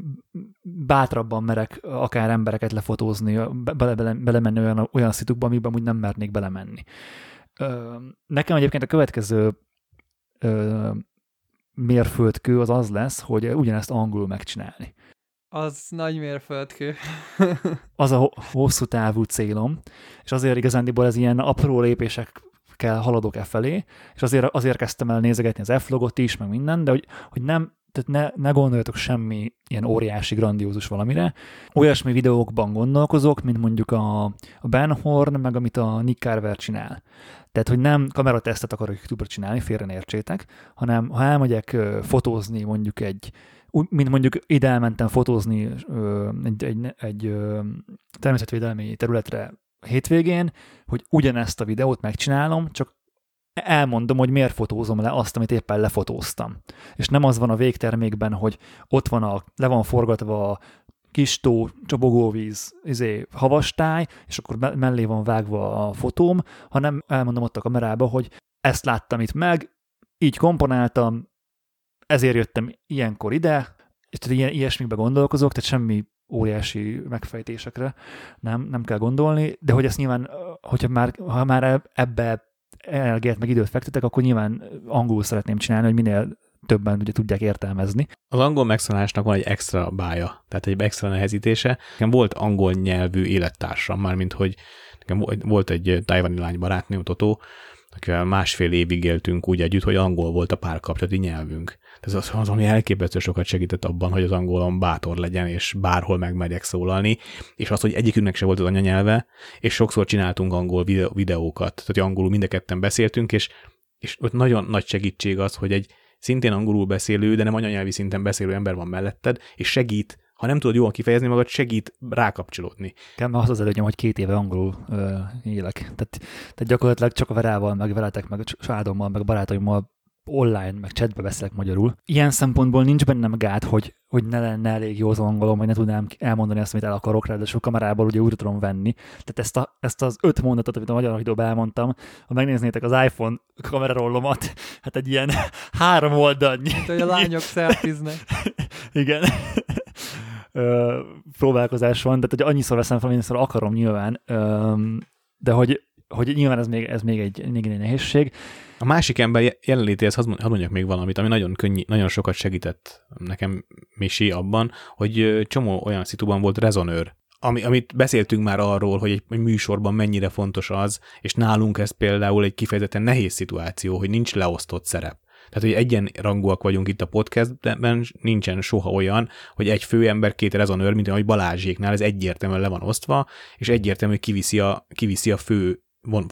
bátrabban merek akár embereket lefotózni, bele, bele, olyan, olyan szitukba, amiben úgy nem mernék belemenni. Nekem egyébként a következő mérföldkő az az lesz, hogy ugyanezt angolul megcsinálni. Az nagy mérföldkő. az a hosszú távú célom, és azért igazándiból ez ilyen apró lépések kell haladok e felé, és azért, azért kezdtem el nézegetni az F-logot is, meg minden, de hogy, hogy nem, tehát ne, ne gondoljatok semmi ilyen óriási, grandiózus valamire. Olyasmi videókban gondolkozok, mint mondjuk a, a Ben Horn, meg amit a Nick Carver csinál. Tehát, hogy nem kameratesztet akarok YouTube-ra csinálni, félre ne értsétek, hanem ha elmegyek fotózni mondjuk egy, mint mondjuk ide elmentem fotózni egy, egy, egy természetvédelmi területre hétvégén, hogy ugyanezt a videót megcsinálom, csak elmondom, hogy miért fotózom le azt, amit éppen lefotóztam. És nem az van a végtermékben, hogy ott van a, le van forgatva a kis tó, csobogóvíz, izé, havastály, és akkor mellé van vágva a fotóm, hanem elmondom ott a kamerába, hogy ezt láttam itt meg, így komponáltam, ezért jöttem ilyenkor ide, és tehát ilyen, ilyesmikbe gondolkozok, tehát semmi óriási megfejtésekre nem, nem kell gondolni, de hogy ezt nyilván, hogyha már, ha már ebbe energiát meg időt fektetek, akkor nyilván angolul szeretném csinálni, hogy minél többen ugye tudják értelmezni. Az angol megszólásnak van egy extra bája, tehát egy extra nehezítése. Nekem volt angol nyelvű élettársam, mármint hogy nekem volt egy tajvani lány barátnőm, Totó, akivel másfél évig éltünk úgy együtt, hogy angol volt a párkapcsolati nyelvünk. Ez az, az, ami elképesztő sokat segített abban, hogy az angolom bátor legyen, és bárhol megmerjek szólalni, és az, hogy egyikünknek se volt az anyanyelve, és sokszor csináltunk angol videókat, tehát angolul mind a ketten beszéltünk, és, és ott nagyon nagy segítség az, hogy egy szintén angolul beszélő, de nem anyanyelvi szinten beszélő ember van melletted, és segít ha nem tudod jól kifejezni magad, segít rákapcsolódni. Nekem az az előnyöm, hogy két éve angolul ö, élek. Tehát, tehát gyakorlatilag csak a verával, meg veletek, meg a családommal, meg barátaimmal online, meg chatbe beszélek magyarul. Ilyen szempontból nincs bennem gát, hogy, hogy ne lenne elég jó az angolom, vagy ne tudnám elmondani azt, amit el akarok, ráadásul kamerából ugye újra tudom venni. Tehát ezt, a, ezt az öt mondatot, amit a magyar videóban elmondtam, ha megnéznétek az iPhone kamerarollomat, hát egy ilyen három oldalnyi. hogy a lányok szelfiznek. Igen. Próbálkozás van, tehát hogy annyiszor veszem fel, annyiszor akarom nyilván, de hogy, hogy nyilván ez még, ez még egy, még egy nehézség. A másik ember jelenlétéhez hadd mondjak még valamit, ami nagyon könnyű, nagyon sokat segített nekem Misi abban, hogy csomó olyan szituban volt rezonőr, ami, amit beszéltünk már arról, hogy egy, egy műsorban mennyire fontos az, és nálunk ez például egy kifejezetten nehéz szituáció, hogy nincs leosztott szerep. Tehát, hogy egyenrangúak vagyunk itt a podcastben, nincsen soha olyan, hogy egy főember, két rezonőr, mint ahogy Balázséknál, ez egyértelműen le van osztva, és egyértelműen kiviszi a, kiviszi a fő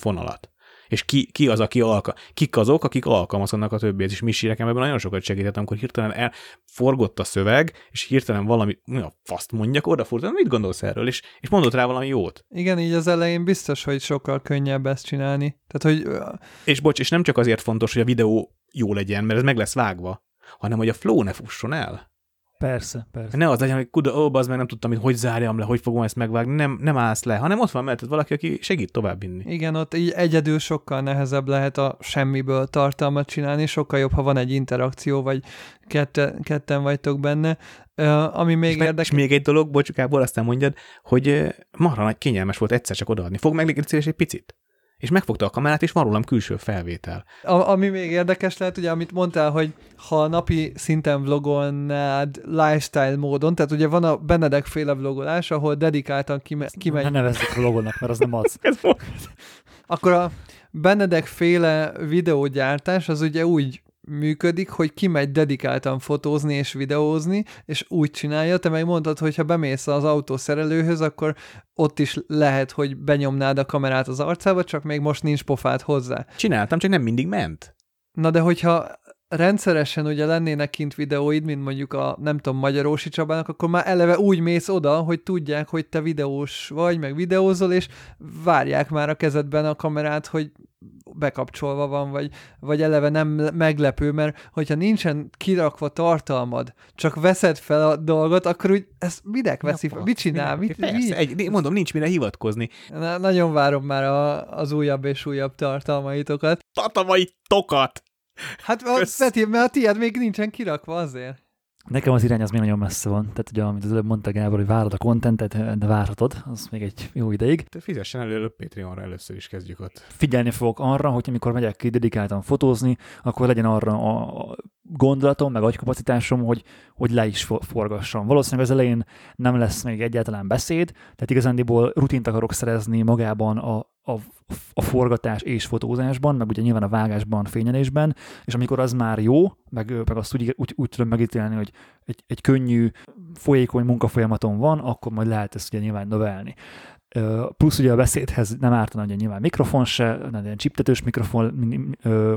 vonalat és ki, ki az, aki alka, kik azok, akik alkalmazkodnak a többihez, és Misi nekem ebben nagyon sokat segített, amikor hirtelen elforgott a szöveg, és hirtelen valami, mi a faszt mondjak, odafordultam, mit gondolsz erről, és, és mondott rá valami jót. Igen, így az elején biztos, hogy sokkal könnyebb ezt csinálni. Tehát, hogy... És bocs, és nem csak azért fontos, hogy a videó jó legyen, mert ez meg lesz vágva, hanem hogy a flow ne fusson el. Persze, persze. Ne az legyen, hogy kuda, ó, az meg nem tudtam, hogy hogy zárjam le, hogy fogom ezt megvágni, nem, nem állsz le, hanem ott van mellett valaki, aki segít tovább vinni. Igen, ott így egyedül sokkal nehezebb lehet a semmiből tartalmat csinálni, sokkal jobb, ha van egy interakció, vagy kette, ketten vagytok benne. Uh, ami még érdekes. És még egy dolog, bocsukából aztán mondjad, hogy marha nagy kényelmes volt egyszer csak odaadni. Fog meg egy picit? És megfogta a kamerát, és van rólam külső felvétel. A, ami még érdekes lehet, ugye, amit mondtál, hogy ha napi szinten vlogolnád lifestyle módon, tehát ugye van a Benedek féle vlogolás, ahol dedikáltan kime, kimegy. Ne nevezzük vlogolnak, mert az nem az. Akkor a Benedek féle videógyártás az ugye úgy működik, hogy kimegy dedikáltan fotózni és videózni, és úgy csinálja, te meg mondtad, hogy ha bemész az autószerelőhöz, akkor ott is lehet, hogy benyomnád a kamerát az arcába, csak még most nincs pofát hozzá. Csináltam, csak nem mindig ment. Na de hogyha rendszeresen ugye lennének kint videóid, mint mondjuk a, nem tudom, Magyarósi Csabának, akkor már eleve úgy mész oda, hogy tudják, hogy te videós vagy, meg videózol, és várják már a kezedben a kamerát, hogy bekapcsolva van, vagy, vagy eleve nem meglepő, mert hogyha nincsen kirakva tartalmad, csak veszed fel a dolgot, akkor úgy ezt minek veszi fel? Mit csinál? Mit, Persze, mi? egy, mondom, nincs mire hivatkozni. Na, nagyon várom már a, az újabb és újabb tartalmaitokat. Tartalmaitokat! Hát a, Peti, mert a tiéd még nincsen kirakva azért. Nekem az irány az még nagyon messze van. Tehát ugye, amit az előbb mondta Gábor, hogy várod a kontentet, de várhatod, az még egy jó ideig. Te fizessen elő Patreonra először is kezdjük ott. Figyelni fogok arra, hogy amikor megyek ki dedikáltan fotózni, akkor legyen arra a, gondolatom, meg agykapacitásom, hogy, hogy le is forgassam. Valószínűleg az elején nem lesz még egyáltalán beszéd, tehát igazándiból rutint akarok szerezni magában a, a, a forgatás és fotózásban, meg ugye nyilván a vágásban, fényelésben, és amikor az már jó, meg, meg azt úgy, úgy, úgy tudom megítélni, hogy egy, egy könnyű, folyékony munkafolyamaton van, akkor majd lehet ezt ugye nyilván növelni. Plusz ugye a beszédhez nem ártana ugye nyilván mikrofon se, nem ilyen csiptetős mikrofon,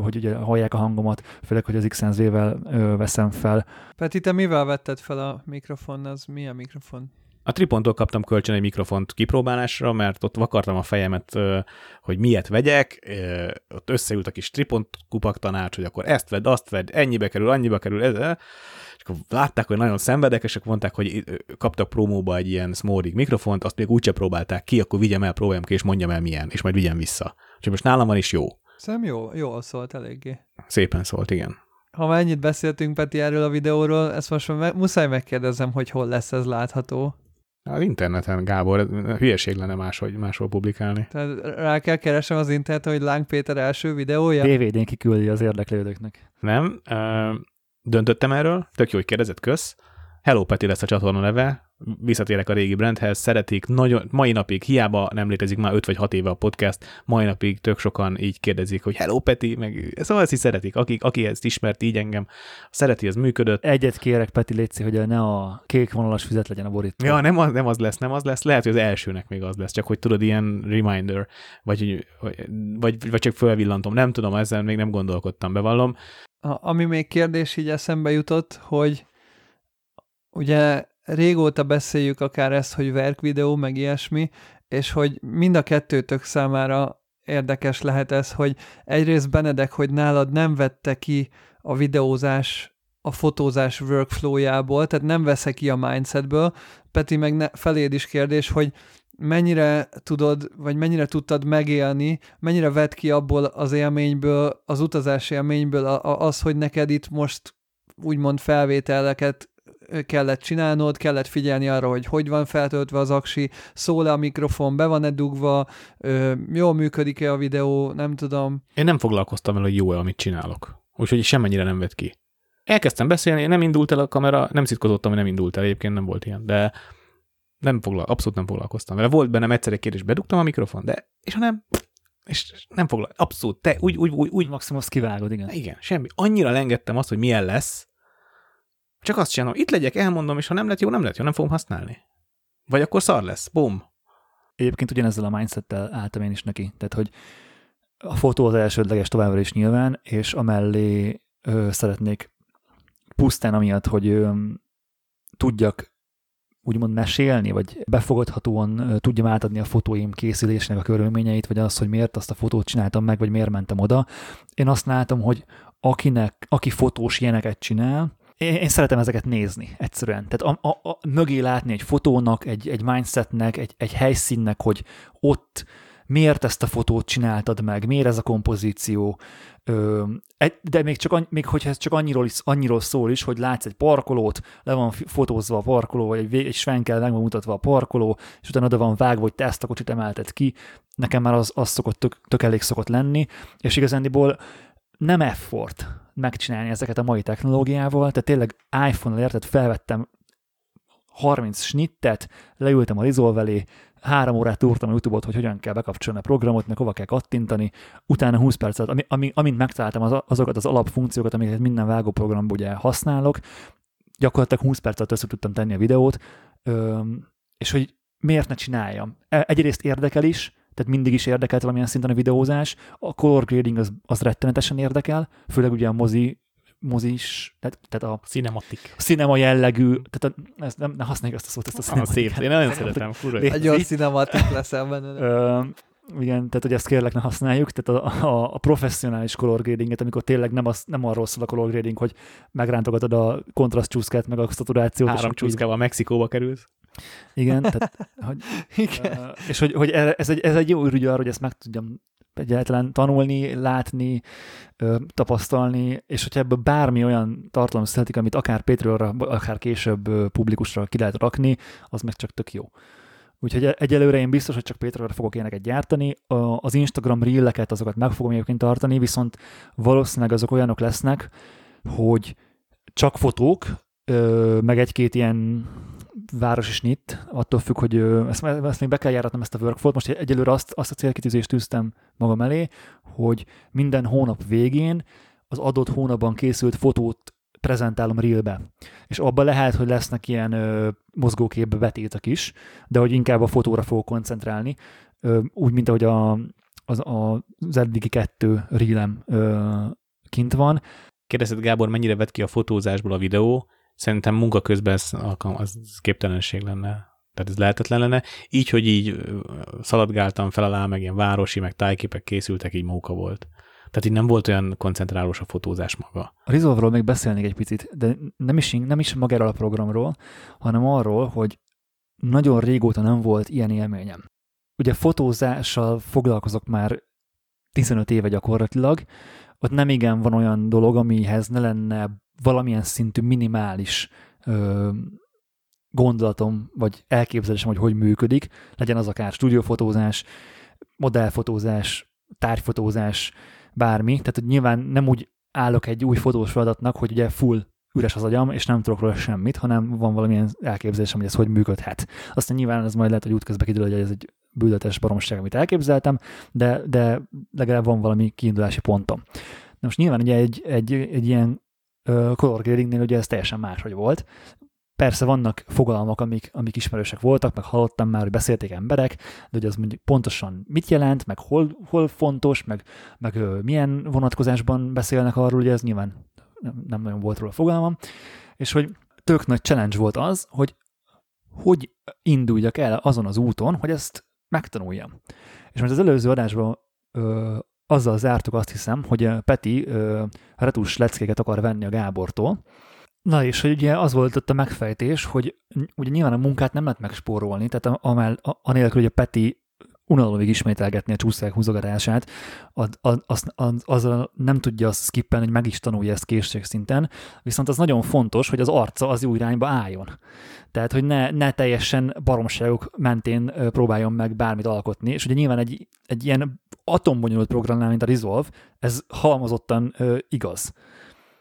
hogy ugye hallják a hangomat, főleg, hogy az XNZ-vel veszem fel. Peti, te mivel vetted fel a mikrofon? Az milyen mikrofon? A Tripontól kaptam kölcsön egy mikrofont kipróbálásra, mert ott vakartam a fejemet, hogy miért vegyek, ott összeült a kis Tripont kupak tanács, hogy akkor ezt vedd, azt vedd, ennyibe kerül, annyiba kerül, ez, akkor látták, hogy nagyon szenvedek, és akkor mondták, hogy kaptak promóba egy ilyen Smorig mikrofont, azt még úgyse próbálták ki, akkor vigyem el, próbáljam ki, és mondjam el milyen, és majd vigyem vissza. Úgyhogy most nálam van is jó. Szerintem jó, jól szólt eléggé. Szépen szólt, igen. Ha már ennyit beszéltünk, Peti, erről a videóról, ezt most me- muszáj megkérdezem, hogy hol lesz ez látható. Az interneten, Gábor, hülyeség lenne máshogy, máshol publikálni. Tehát rá kell keresem az interneten, hogy Láng Péter első videója? DVD-n kiküldi az érdeklődőknek. Nem, döntöttem erről, tök jó, hogy kérdezett, kösz. Hello Peti lesz a csatorna neve, visszatérek a régi brandhez, szeretik, nagyon, mai napig, hiába nem létezik már 5 vagy 6 éve a podcast, mai napig tök sokan így kérdezik, hogy Hello Peti, meg szóval ezt is szeretik, aki, aki ezt ismert így engem, szereti, ez működött. Egyet kérek, Peti, létszi, hogy ne a kék vonalas füzet legyen a borító. Ja, nem az, nem az lesz, nem az lesz, lehet, hogy az elsőnek még az lesz, csak hogy tudod, ilyen reminder, vagy, vagy, vagy csak fölvillantom, nem tudom, ezzel még nem gondolkodtam, bevallom. Ami még kérdés így eszembe jutott, hogy ugye régóta beszéljük akár ezt, hogy verk videó, meg ilyesmi, és hogy mind a kettőtök számára érdekes lehet ez, hogy egyrészt Benedek, hogy nálad nem vette ki a videózás a fotózás workflowjából, tehát nem veszek ki a mindsetből. Peti, meg ne, feléd is kérdés, hogy mennyire tudod, vagy mennyire tudtad megélni, mennyire vett ki abból az élményből, az utazási élményből az, hogy neked itt most úgymond felvételeket kellett csinálnod, kellett figyelni arra, hogy hogy van feltöltve az aksi, szól-e a mikrofon, be van-e dugva, ö, jól működik-e a videó, nem tudom. Én nem foglalkoztam vele, hogy jó-e, amit csinálok. Úgyhogy semmennyire nem vett ki. Elkezdtem beszélni, nem indult el a kamera, nem szitkozottam, hogy nem indult el, egyébként nem volt ilyen, de nem foglal, abszolút nem foglalkoztam vele. Volt bennem egyszer egy kérdés, bedugtam a mikrofon, de és ha nem, és nem foglal, abszolút, te úgy, úgy, úgy, úgy maximum azt kivágod, igen. Igen, semmi. Annyira lengettem azt, hogy milyen lesz, csak azt csinálom, itt legyek, elmondom, és ha nem lett jó, nem lett jó, nem fogom használni. Vagy akkor szar lesz, bum. Egyébként ugyanezzel a mindsettel álltam én is neki. Tehát, hogy a fotó az elsődleges továbbra is nyilván, és amellé ö, szeretnék pusztán amiatt, hogy ö, tudjak úgymond mesélni, vagy befogadhatóan tudjam átadni a fotóim készülésnek a körülményeit, vagy azt, hogy miért azt a fotót csináltam meg, vagy miért mentem oda. Én azt látom, hogy akinek, aki fotós ilyeneket csinál, én, én szeretem ezeket nézni egyszerűen. Tehát a, a, a, mögé látni egy fotónak, egy, egy mindsetnek, egy, egy helyszínnek, hogy ott miért ezt a fotót csináltad meg, miért ez a kompozíció, Ö, de még, csak, még hogyha ez csak annyiról, is, annyiról szól is, hogy látsz egy parkolót, le van fotózva a parkoló, vagy egy, egy svenkel meg van mutatva a parkoló, és utána oda van vágva, hogy te ezt a kocsit emelted ki, nekem már az, az szokott tök, tök elég szokott lenni, és igazándiból nem effort megcsinálni ezeket a mai technológiával, tehát tényleg iPhone-nal érted, felvettem 30 snittet, leültem a elé, három órát túrtam a YouTube-ot, hogy hogyan kell bekapcsolni a programot, meg hova kell kattintani, utána 20 percet, ami, ami, amint megtaláltam az, azokat az alapfunkciókat, amiket minden vágóprogramban ugye használok, gyakorlatilag 20 percet össze tudtam tenni a videót, és hogy miért ne csináljam. E, egyrészt érdekel is, tehát mindig is érdekelt valamilyen szinten a videózás. A color grading az, az rettenetesen érdekel, főleg ugye a mozi mozis, tehát, tehát a cinematik. A cinema jellegű, tehát a, ezt nem, ne használjuk ezt a szót, ezt a cinematik. szép, én nagyon szeretem, fura. Egy jó cinematik leszel benne. igen, tehát hogy ezt kérlek ne használjuk, tehát a, a, a professzionális color gradinget, amikor tényleg nem, az, nem arról szól a color grading, hogy megrántogatod a kontraszt csúszkát, meg a szaturációt. Három csúszkával Mexikóba kerülsz. Igen, tehát, hogy, Igen. Uh, és hogy, hogy ez, egy, ez egy jó ürügy arra, hogy ezt meg tudjam egyáltalán tanulni, látni, tapasztalni, és hogyha ebből bármi olyan tartalom születik, amit akár Patreonra, akár később publikusra ki lehet rakni, az meg csak tök jó. Úgyhogy e-, egyelőre én biztos, hogy csak Patreonra fogok ilyeneket gyártani. Az Instagram reeleket azokat meg fogom egyébként tartani, viszont valószínűleg azok olyanok lesznek, hogy csak fotók, meg egy-két ilyen városi snit, attól függ, hogy ezt, ezt még be kell járatnom ezt a workflow Most egyelőre azt, azt a célkitűzést tűztem magam elé, hogy minden hónap végén az adott hónapban készült fotót prezentálom Reelbe. És abban lehet, hogy lesznek ilyen ö, mozgókép betétek is, de hogy inkább a fotóra fogok koncentrálni, ö, úgy, mint ahogy a, az, a, az eddigi kettő Reelem ö, kint van. Kérdezted Gábor, mennyire vett ki a fotózásból a videó? Szerintem munka közben ez, az képtelenség lenne. Tehát ez lehetetlen lenne. Így, hogy így szaladgáltam fel alá, meg ilyen városi, meg tájképek készültek, így móka volt. Tehát így nem volt olyan koncentrálós a fotózás maga. A Resolve-ról még beszélnék egy picit, de nem is, nem is magáról a programról, hanem arról, hogy nagyon régóta nem volt ilyen élményem. Ugye fotózással foglalkozok már 15 éve gyakorlatilag, ott nem igen van olyan dolog, amihez ne lenne valamilyen szintű minimális ö, gondolatom, vagy elképzelésem, hogy hogy működik, legyen az akár stúdiófotózás, modellfotózás, tárgyfotózás, bármi, tehát hogy nyilván nem úgy állok egy új fotós feladatnak, hogy ugye full üres az agyam, és nem tudok róla semmit, hanem van valamilyen elképzelésem, hogy ez hogy működhet. Aztán nyilván ez majd lehet, hogy útközben kiderül, hogy ez egy bűnötes baromság, amit elképzeltem, de, de legalább van valami kiindulási pontom. De most nyilván ugye egy, egy, egy ilyen color gradingnél ugye ez teljesen máshogy volt. Persze vannak fogalmak, amik, amik ismerősek voltak, meg hallottam már, hogy beszélték emberek, de hogy az mondjuk pontosan mit jelent, meg hol, hol fontos, meg, meg milyen vonatkozásban beszélnek arról, ugye ez nyilván nem, nagyon volt róla fogalmam, és hogy tök nagy challenge volt az, hogy hogy induljak el azon az úton, hogy ezt megtanuljam. És most az előző adásban ö, azzal zártuk azt hiszem, hogy Peti ö, retus leckéket akar venni a Gábortól, Na és hogy ugye az volt ott a megfejtés, hogy ugye nyilván a munkát nem lehet megspórolni, tehát amell, anélkül, hogy a Peti unalomig ismételgetni a csúszák húzogatását, az, az, az, az nem tudja azt skippen, hogy meg is tanulja ezt készségszinten, viszont az nagyon fontos, hogy az arca az jó irányba álljon. Tehát, hogy ne, ne teljesen baromságok mentén próbáljon meg bármit alkotni, és ugye nyilván egy, egy ilyen atombonyolult programnál, mint a Resolve, ez halmozottan ö, igaz.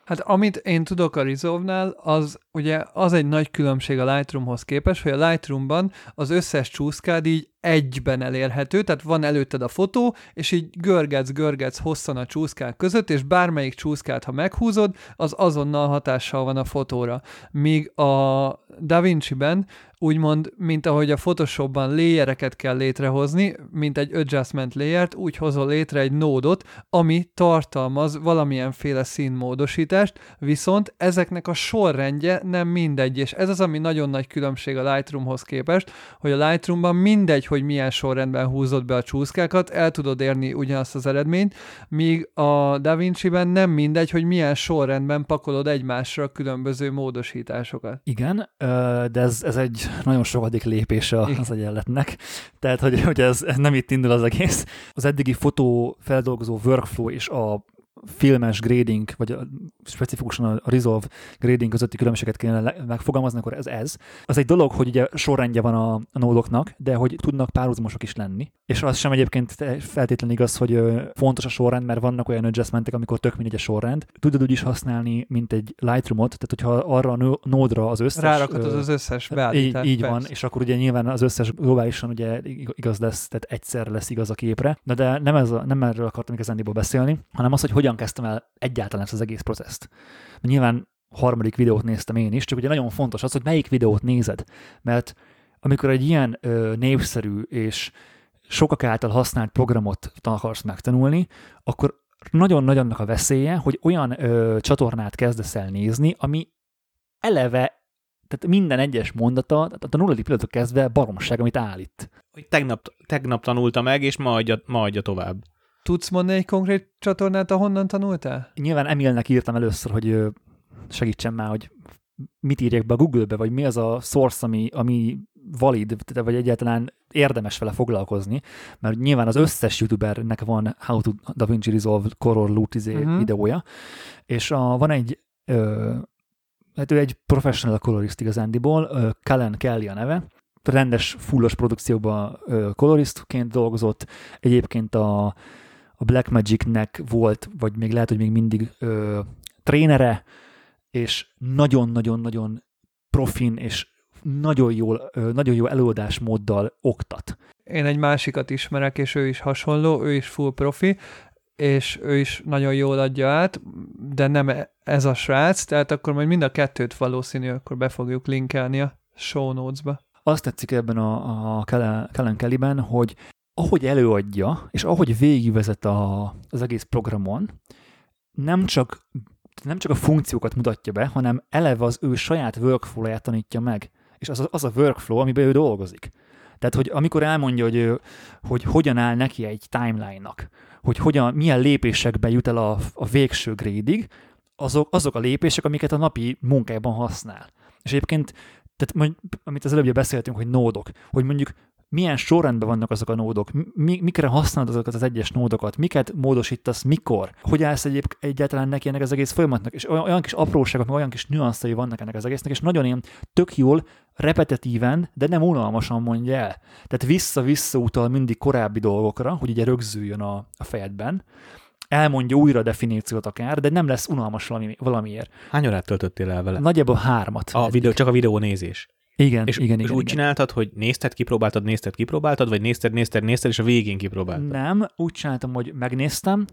Hát amit én tudok a Resolve-nál, az ugye az egy nagy különbség a Lightroomhoz képest, hogy a Lightroomban az összes csúszkád így egyben elérhető, tehát van előtted a fotó, és így görgetsz, görgetsz hosszan a csúszkák között, és bármelyik csúszkát, ha meghúzod, az azonnal hatással van a fotóra. Míg a DaVinci-ben úgymond, mint ahogy a Photoshopban layereket kell létrehozni, mint egy adjustment layert, úgy hozol létre egy nódot, ami tartalmaz valamilyenféle színmódosítást, viszont ezeknek a sorrendje nem mindegy, és ez az, ami nagyon nagy különbség a Lightroomhoz képest, hogy a Lightroomban mindegy, hogy milyen sorrendben húzod be a csúszkákat, el tudod érni ugyanazt az eredményt, míg a DaVinci-ben nem mindegy, hogy milyen sorrendben pakolod egymásra a különböző módosításokat. Igen, de ez, ez egy nagyon sokadik lépése az egyenletnek. Tehát, hogy, hogy ez nem itt indul az egész. Az eddigi fotó feldolgozó workflow és a filmes grading, vagy a, specifikusan a Resolve grading közötti különbséget kéne megfogalmazni, akkor ez ez. Az egy dolog, hogy ugye sorrendje van a, a nódoknak, de hogy tudnak párhuzamosok is lenni. És az sem egyébként feltétlenül igaz, hogy fontos a sorrend, mert vannak olyan adjustmentek, amikor tök mindegy a sorrend. Tudod úgy is használni, mint egy Lightroom-ot, tehát hogyha arra a nódra az összes... Rárakod az összes beállítást. Így, így van, és akkor ugye nyilván az összes globálisan ugye igaz lesz, tehát egyszer lesz igaz a képre. De, de nem, ez a, nem erről akartam igazándiból beszélni, hanem az, hogy hogyan kezdtem el egyáltalán ezt az egész processzt. Nyilván harmadik videót néztem én is, csak ugye nagyon fontos az, hogy melyik videót nézed, mert amikor egy ilyen ö, népszerű és sokak által használt programot akarsz megtanulni, akkor nagyon-nagyon annak a veszélye, hogy olyan ö, csatornát kezdesz el nézni, ami eleve tehát minden egyes mondata, tehát a nulladik pillanatok kezdve baromság, amit állít. Hogy tegnap, tegnap tanulta meg, és ma adja, ma adja tovább. Tudsz mondani egy konkrét csatornát, ahonnan tanultál? Nyilván Emilnek írtam először, hogy segítsen már, hogy mit írjak be a Google-be, vagy mi az a source, ami, ami valid, vagy egyáltalán érdemes vele foglalkozni, mert nyilván az összes youtubernek van How to DaVinci Resolve Color Loot uh-huh. videója, és a, van egy ö, hát ő egy professional colorist igazándiból, Kellen Kelly a neve, rendes fullos produkcióban koloristként dolgozott, egyébként a a Blackmagic-nek volt, vagy még lehet, hogy még mindig ö, trénere, és nagyon-nagyon-nagyon profin és nagyon, jól, nagyon jó előadásmóddal oktat. Én egy másikat ismerek, és ő is hasonló, ő is full profi, és ő is nagyon jól adja át, de nem ez a srác, tehát akkor majd mind a kettőt valószínű, akkor be fogjuk linkelni a show notes-ba. Azt tetszik ebben a, a Kellen Kellyben, hogy ahogy előadja, és ahogy végigvezet a, az egész programon, nem csak, nem csak a funkciókat mutatja be, hanem eleve az ő saját workflow-ját tanítja meg. És az, az a workflow, amiben ő dolgozik. Tehát, hogy amikor elmondja, hogy, hogy hogyan áll neki egy timeline-nak, hogy hogyan, milyen lépésekben jut el a, a végső grédig, azok, azok a lépések, amiket a napi munkájában használ. És egyébként, tehát amit az előbb beszéltünk, hogy nódok, hogy mondjuk milyen sorrendben vannak azok a nódok, mi, mikre használod azokat az egyes nódokat, miket módosítasz, mikor, hogy állsz egyéb, egyáltalán neki ennek az egész folyamatnak, és olyan, olyan kis apróságok, olyan kis nüanszai vannak ennek az egésznek, és nagyon ilyen tök jól, repetitíven, de nem unalmasan mondja el. Tehát vissza-vissza utal mindig korábbi dolgokra, hogy ugye rögzüljön a, a fejedben, elmondja újra a definíciót akár, de nem lesz unalmas valami, valamiért. Hány órát töltöttél el vele? Nagyjából hármat. A videó, csak a videó nézés. Igen, és, igen, és igen, úgy igen. csináltad, hogy nézted, kipróbáltad, nézted, kipróbáltad, vagy nézted, nézted, nézted, és a végén kipróbáltad? Nem, úgy csináltam, hogy megnéztem,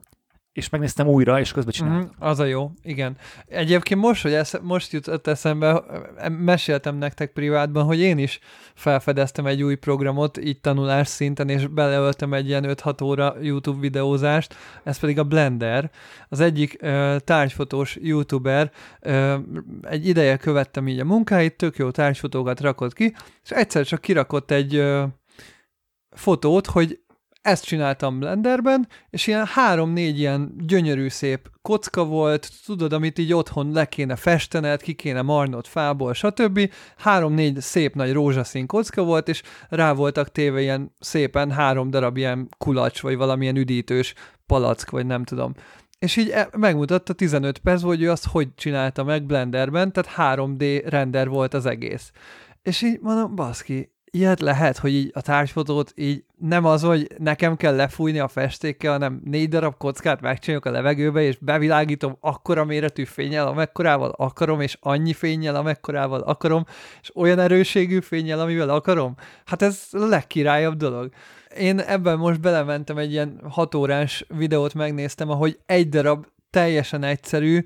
és megnéztem újra, és közben csináltam. Mm, az a jó, igen. Egyébként most, hogy esz, most jutott eszembe, meséltem nektek privátban, hogy én is felfedeztem egy új programot, így tanulás szinten, és beleöltem egy ilyen 5-6 óra YouTube videózást, ez pedig a Blender. Az egyik uh, tárgyfotós YouTuber uh, egy ideje követtem így a munkáit, tök jó tárgyfotókat rakott ki, és egyszer csak kirakott egy uh, fotót, hogy ezt csináltam Blenderben, és ilyen három-négy ilyen gyönyörű szép kocka volt, tudod, amit így otthon le kéne festened, ki kéne marnod fából, stb. Három-négy szép nagy rózsaszín kocka volt, és rá voltak téve ilyen szépen három darab ilyen kulacs, vagy valamilyen üdítős palack, vagy nem tudom. És így e, megmutatta 15 perc, hogy ő azt hogy csinálta meg Blenderben, tehát 3D render volt az egész. És így mondom, baszki, ilyet lehet, hogy így a társfotót így nem az, hogy nekem kell lefújni a festékkel, hanem négy darab kockát megcsinálok a levegőbe, és bevilágítom akkora méretű fényel, amekkorával akarom, és annyi fényel, amekkorával akarom, és olyan erőségű fényel, amivel akarom. Hát ez a legkirályabb dolog. Én ebben most belementem egy ilyen hatórás videót megnéztem, ahogy egy darab teljesen egyszerű,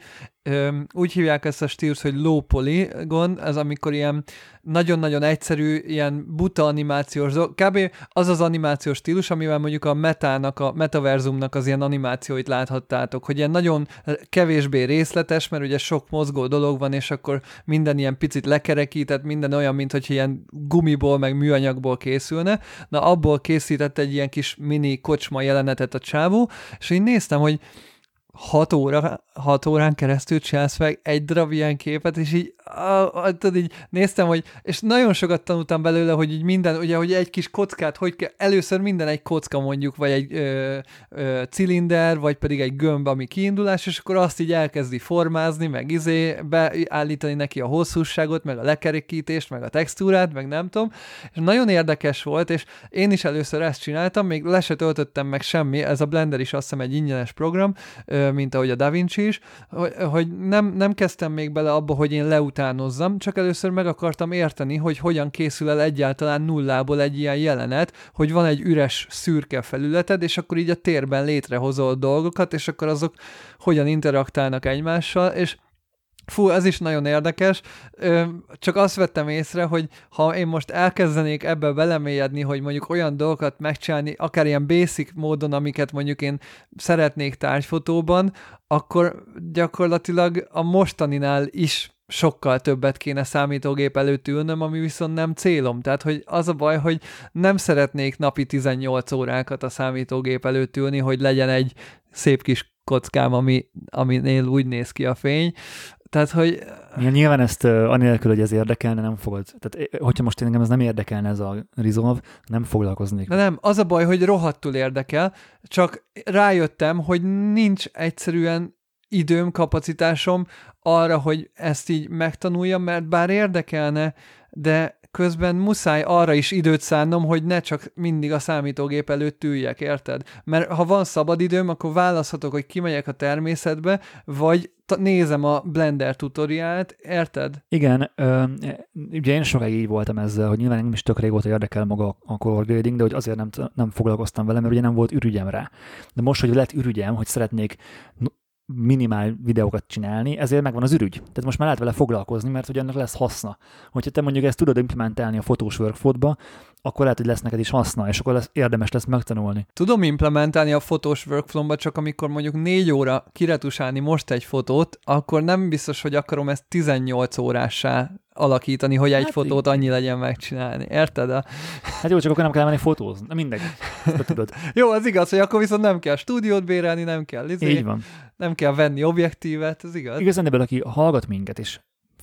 úgy hívják ezt a stílus, hogy low polygon, ez amikor ilyen nagyon-nagyon egyszerű, ilyen buta animációs. Kb. az az animációs stílus, amivel mondjuk a metának, a metaverzumnak az ilyen animációit láthattátok, hogy ilyen nagyon kevésbé részletes, mert ugye sok mozgó dolog van, és akkor minden ilyen picit lekerekített, minden olyan, mint hogy ilyen gumiból, meg műanyagból készülne. Na, abból készített egy ilyen kis mini kocsma jelenetet a csávó, és én néztem, hogy 6 óra, 6 órán keresztül csinálsz meg egy darab ilyen képet, és így, ah, tudod, így néztem, hogy, és nagyon sokat tanultam belőle, hogy így minden, ugye, hogy egy kis kockát, hogy kell, először minden egy kocka mondjuk, vagy egy ö, ö, cilinder, vagy pedig egy gömb, ami kiindulás, és akkor azt így elkezdi formázni, meg izé, beállítani neki a hosszúságot, meg a lekerekítést, meg a textúrát, meg nem tudom, és nagyon érdekes volt, és én is először ezt csináltam, még le se töltöttem meg semmi, ez a Blender is azt hiszem egy ingyenes program, mint ahogy a Da Vinci is, hogy nem, nem kezdtem még bele abba, hogy én leutánozzam, csak először meg akartam érteni, hogy hogyan készül el egyáltalán nullából egy ilyen jelenet, hogy van egy üres szürke felületed, és akkor így a térben létrehozol dolgokat, és akkor azok hogyan interaktálnak egymással, és Fú, ez is nagyon érdekes. Csak azt vettem észre, hogy ha én most elkezdenék ebbe belemélyedni, hogy mondjuk olyan dolgokat megcsinálni, akár ilyen basic módon, amiket mondjuk én szeretnék tárgyfotóban, akkor gyakorlatilag a mostaninál is sokkal többet kéne számítógép előtt ülnöm, ami viszont nem célom. Tehát, hogy az a baj, hogy nem szeretnék napi 18 órákat a számítógép előtt ülni, hogy legyen egy szép kis kockám, ami, aminél úgy néz ki a fény, tehát, hogy... Igen, nyilván ezt uh, anélkül, hogy ez érdekelne, nem fogod. Tehát, hogyha most engem ez nem érdekelne ez a Resolve, nem foglalkoznék. De nem, az a baj, hogy rohadtul érdekel, csak rájöttem, hogy nincs egyszerűen időm, kapacitásom arra, hogy ezt így megtanuljam, mert bár érdekelne, de közben muszáj arra is időt szánnom, hogy ne csak mindig a számítógép előtt üljek, érted? Mert ha van szabad időm, akkor választhatok, hogy kimegyek a természetbe, vagy nézem a Blender tutoriált, érted? Igen, ö, ugye én sokáig így voltam ezzel, hogy nyilván nem is tök régóta érdekel maga a color grading, de hogy azért nem, nem foglalkoztam vele, mert ugye nem volt ürügyem rá. De most, hogy lett ürügyem, hogy szeretnék minimál videókat csinálni, ezért megvan az ürügy. Tehát most már lehet vele foglalkozni, mert ugye ennek lesz haszna. Hogyha te mondjuk ezt tudod implementálni a fotós workflow akkor lehet, hogy lesz neked is haszna, és akkor lesz, érdemes lesz megtanulni. Tudom implementálni a fotós workflow csak amikor mondjuk négy óra kiretusálni most egy fotót, akkor nem biztos, hogy akarom ezt 18 órássá alakítani, hogy egy hát fotót így. annyi legyen megcsinálni. Érted? A... Hát jó, csak akkor nem kell menni fotózni. Na mindegy. tudod. jó, az igaz, hogy akkor viszont nem kell stúdiót bérelni, nem kell izé, Így van. Nem kell venni objektívet, ez igaz. Igazán ebből, aki hallgat minket, és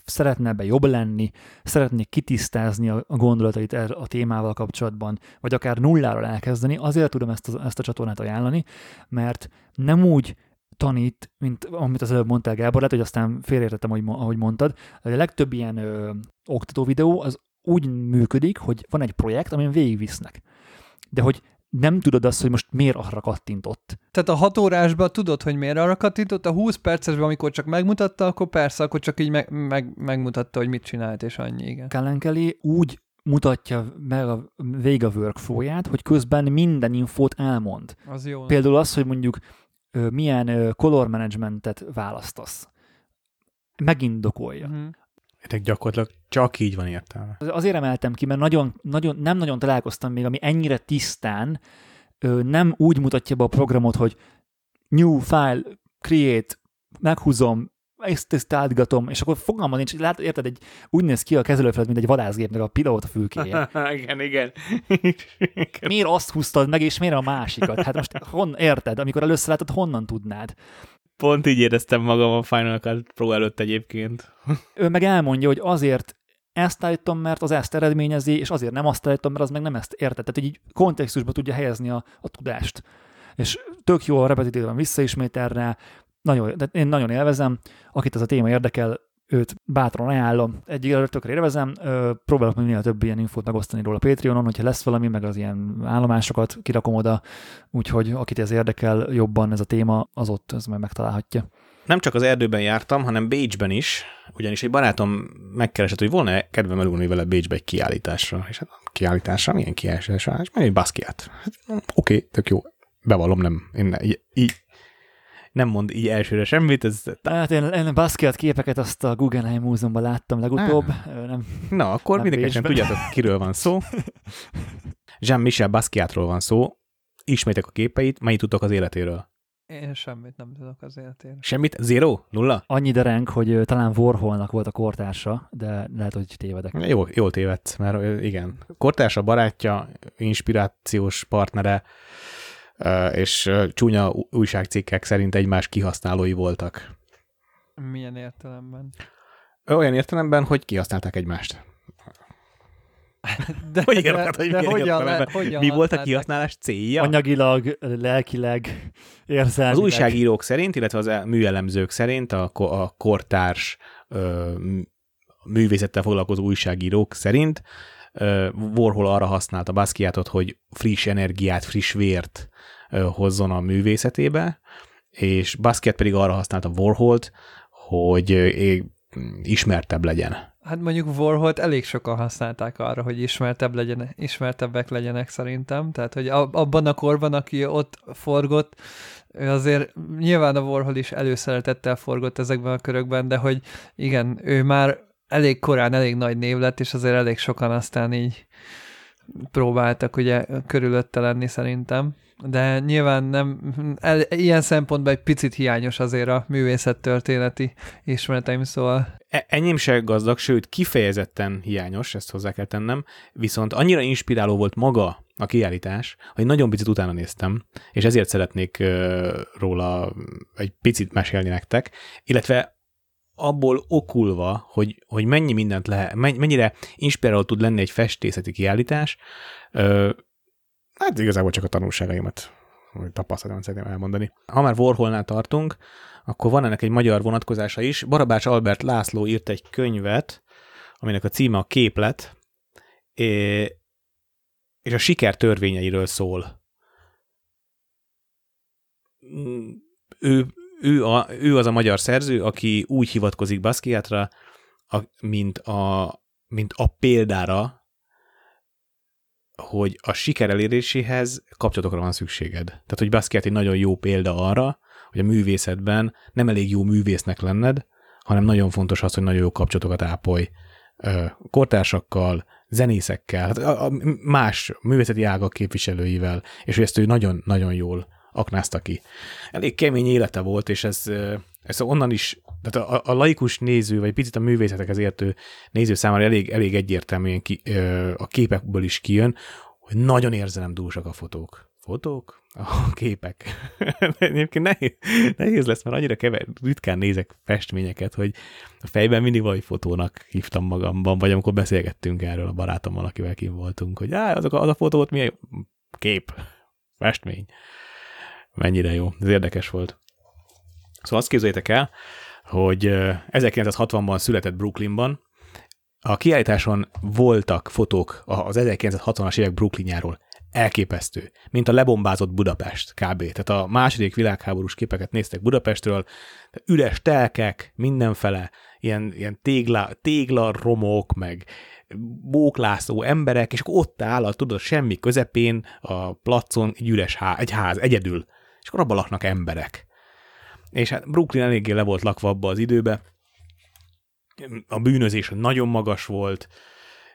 szeretne ebbe jobb lenni, szeretné kitisztázni a, gondolatait er, a témával kapcsolatban, vagy akár nulláról elkezdeni, azért tudom ezt a, ezt a csatornát ajánlani, mert nem úgy tanít, mint amit az előbb mondtál Gábor, lehet, hogy aztán félreértettem, ahogy, ahogy mondtad, de a legtöbb ilyen ö, oktató videó az úgy működik, hogy van egy projekt, amin végigvisznek. De hogy nem tudod azt, hogy most miért arra kattintott. Tehát a hat órásban tudod, hogy miért arra kattintott, a 20 percesben, amikor csak megmutatta, akkor persze, akkor csak így meg, meg, megmutatta, hogy mit csinált, és annyi, igen. Kellen Kelly úgy mutatja meg a vég a workflow hogy közben minden infót elmond. Az jó. Például az, hogy mondjuk milyen color managementet választasz. Megindokolja. Uh-huh. Ennek gyakorlatilag csak így van értelme. Azért emeltem ki, mert nagyon, nagyon, nem nagyon találkoztam még, ami ennyire tisztán nem úgy mutatja be a programot, hogy new file, create, meghúzom, ezt, ezt átgatom, és akkor fogalma nincs, lát, érted, egy, úgy néz ki a kezelőfelet, mint egy vadászgépnek a pilóta fülkéje. igen, igen. miért azt húztad meg, és miért a másikat? Hát most hon, érted, amikor először látod, honnan tudnád? Pont így éreztem magam a Final Cut Pro előtt egyébként. ő meg elmondja, hogy azért ezt állítom, mert az ezt eredményezi, és azért nem azt állítom, mert az meg nem ezt érted. Tehát, hogy így kontextusba tudja helyezni a, a tudást. És tök jó a repetitívan visszaismételre, nagyon, de én nagyon élvezem, akit ez a téma érdekel, őt bátran ajánlom. Egyik tökre élvezem, próbálok minél több ilyen infót megosztani róla Patreonon, hogyha lesz valami, meg az ilyen állomásokat kirakom oda, úgyhogy akit ez érdekel jobban ez a téma, az ott ez majd megtalálhatja. Nem csak az erdőben jártam, hanem Bécsben is, ugyanis egy barátom megkeresett, hogy volna kedvem elugni vele Bécsbe egy kiállításra. És hát kiállításra, milyen kiállításra? És egy baszkiát. Hát, Oké, tök jó. Bevallom, nem. Én így, nem mond így elsőre semmit. Ez... Hát én, én Basquiat képeket azt a Guggenheim Múzeumban láttam legutóbb. Ah. Nem, Na, akkor mindenképpen tudjátok, kiről van szó. Jean-Michel Basquiatról van szó. Ismétek a képeit, mennyit tudtok az életéről? Én semmit nem tudok az életéről. Semmit? Zero? Nulla? Annyi derenk, hogy talán Warholnak volt a kortársa, de lehet, hogy tévedek. Jó, jól tévedsz, mert igen. Kortársa, barátja, inspirációs partnere, és csúnya újságcikkek szerint egymás kihasználói voltak. Milyen értelemben? Olyan értelemben, hogy kihasználták egymást. De, hogy érted, hogy de hogyan, le, hogyan Mi volt a kihasználás célja? Anyagilag, lelkileg, érzelmileg. Az újságírók szerint, illetve az műelemzők szerint, a, a kortárs ö, művészettel foglalkozó újságírók szerint Warhol arra használta Basquiatot, hogy friss energiát, friss vért hozzon a művészetébe, és Basquiat pedig arra használta Warholt, hogy ismertebb legyen. Hát mondjuk Warholt elég sokan használták arra, hogy ismertebb legyen, ismertebbek legyenek szerintem, tehát hogy abban a korban, aki ott forgott, azért nyilván a Warhol is előszeretettel forgott ezekben a körökben, de hogy igen, ő már elég korán elég nagy név lett, és azért elég sokan aztán így próbáltak ugye körülötte lenni szerintem. De nyilván nem, el, ilyen szempontból egy picit hiányos azért a művészettörténeti ismereteim, szóval... E, enyém se gazdag, sőt kifejezetten hiányos, ezt hozzá kell tennem, viszont annyira inspiráló volt maga a kiállítás, hogy nagyon picit utána néztem, és ezért szeretnék róla egy picit mesélni nektek, illetve abból okulva, hogy, hogy mennyi mindent lehet, mennyire inspiráló tud lenni egy festészeti kiállítás, ö, hát igazából csak a tanulságaimat, vagy tapasztalatomat szeretném elmondani. Ha már Warholnál tartunk, akkor van ennek egy magyar vonatkozása is. Barabás Albert László írt egy könyvet, aminek a címe a képlet, és a siker törvényeiről szól. Ő, ő, a, ő az a magyar szerző, aki úgy hivatkozik Basquiatra, a, mint, a, mint a példára, hogy a siker eléréséhez kapcsolatokra van szükséged. Tehát, hogy Basquiat egy nagyon jó példa arra, hogy a művészetben nem elég jó művésznek lenned, hanem nagyon fontos az, hogy nagyon jó kapcsolatokat ápolj kortársakkal, zenészekkel, hát más művészeti ágak képviselőivel, és hogy ezt ő nagyon-nagyon jól aknázta ki. Elég kemény élete volt, és ez, ez onnan is, tehát a, a laikus néző, vagy picit a művészetek értő néző számára elég, elég egyértelműen ki, a képekből is kijön, hogy nagyon érzelemdúsak a fotók. Fotók? A képek. Egyébként nehéz, nehéz lesz, mert annyira kever, ritkán nézek festményeket, hogy a fejben mindig valami fotónak hívtam magamban, vagy amikor beszélgettünk erről a barátommal, akivel kim voltunk, hogy á, azok, az a fotó volt milyen kép, festmény. Mennyire jó. Ez érdekes volt. Szóval azt képzeljétek el, hogy 1960-ban született Brooklynban, a kiállításon voltak fotók az 1960-as évek Brooklynjáról elképesztő, mint a lebombázott Budapest kb. Tehát a második világháborús képeket néztek Budapestről, üres telkek mindenfele, ilyen, ilyen tégla, tégla romok, meg bóklászó emberek, és akkor ott áll, a, tudod, semmi közepén a placon egy üres ház, egy ház, egyedül, és akkor abban laknak emberek. És hát Brooklyn eléggé le volt lakva abba az időbe, a bűnözés nagyon magas volt,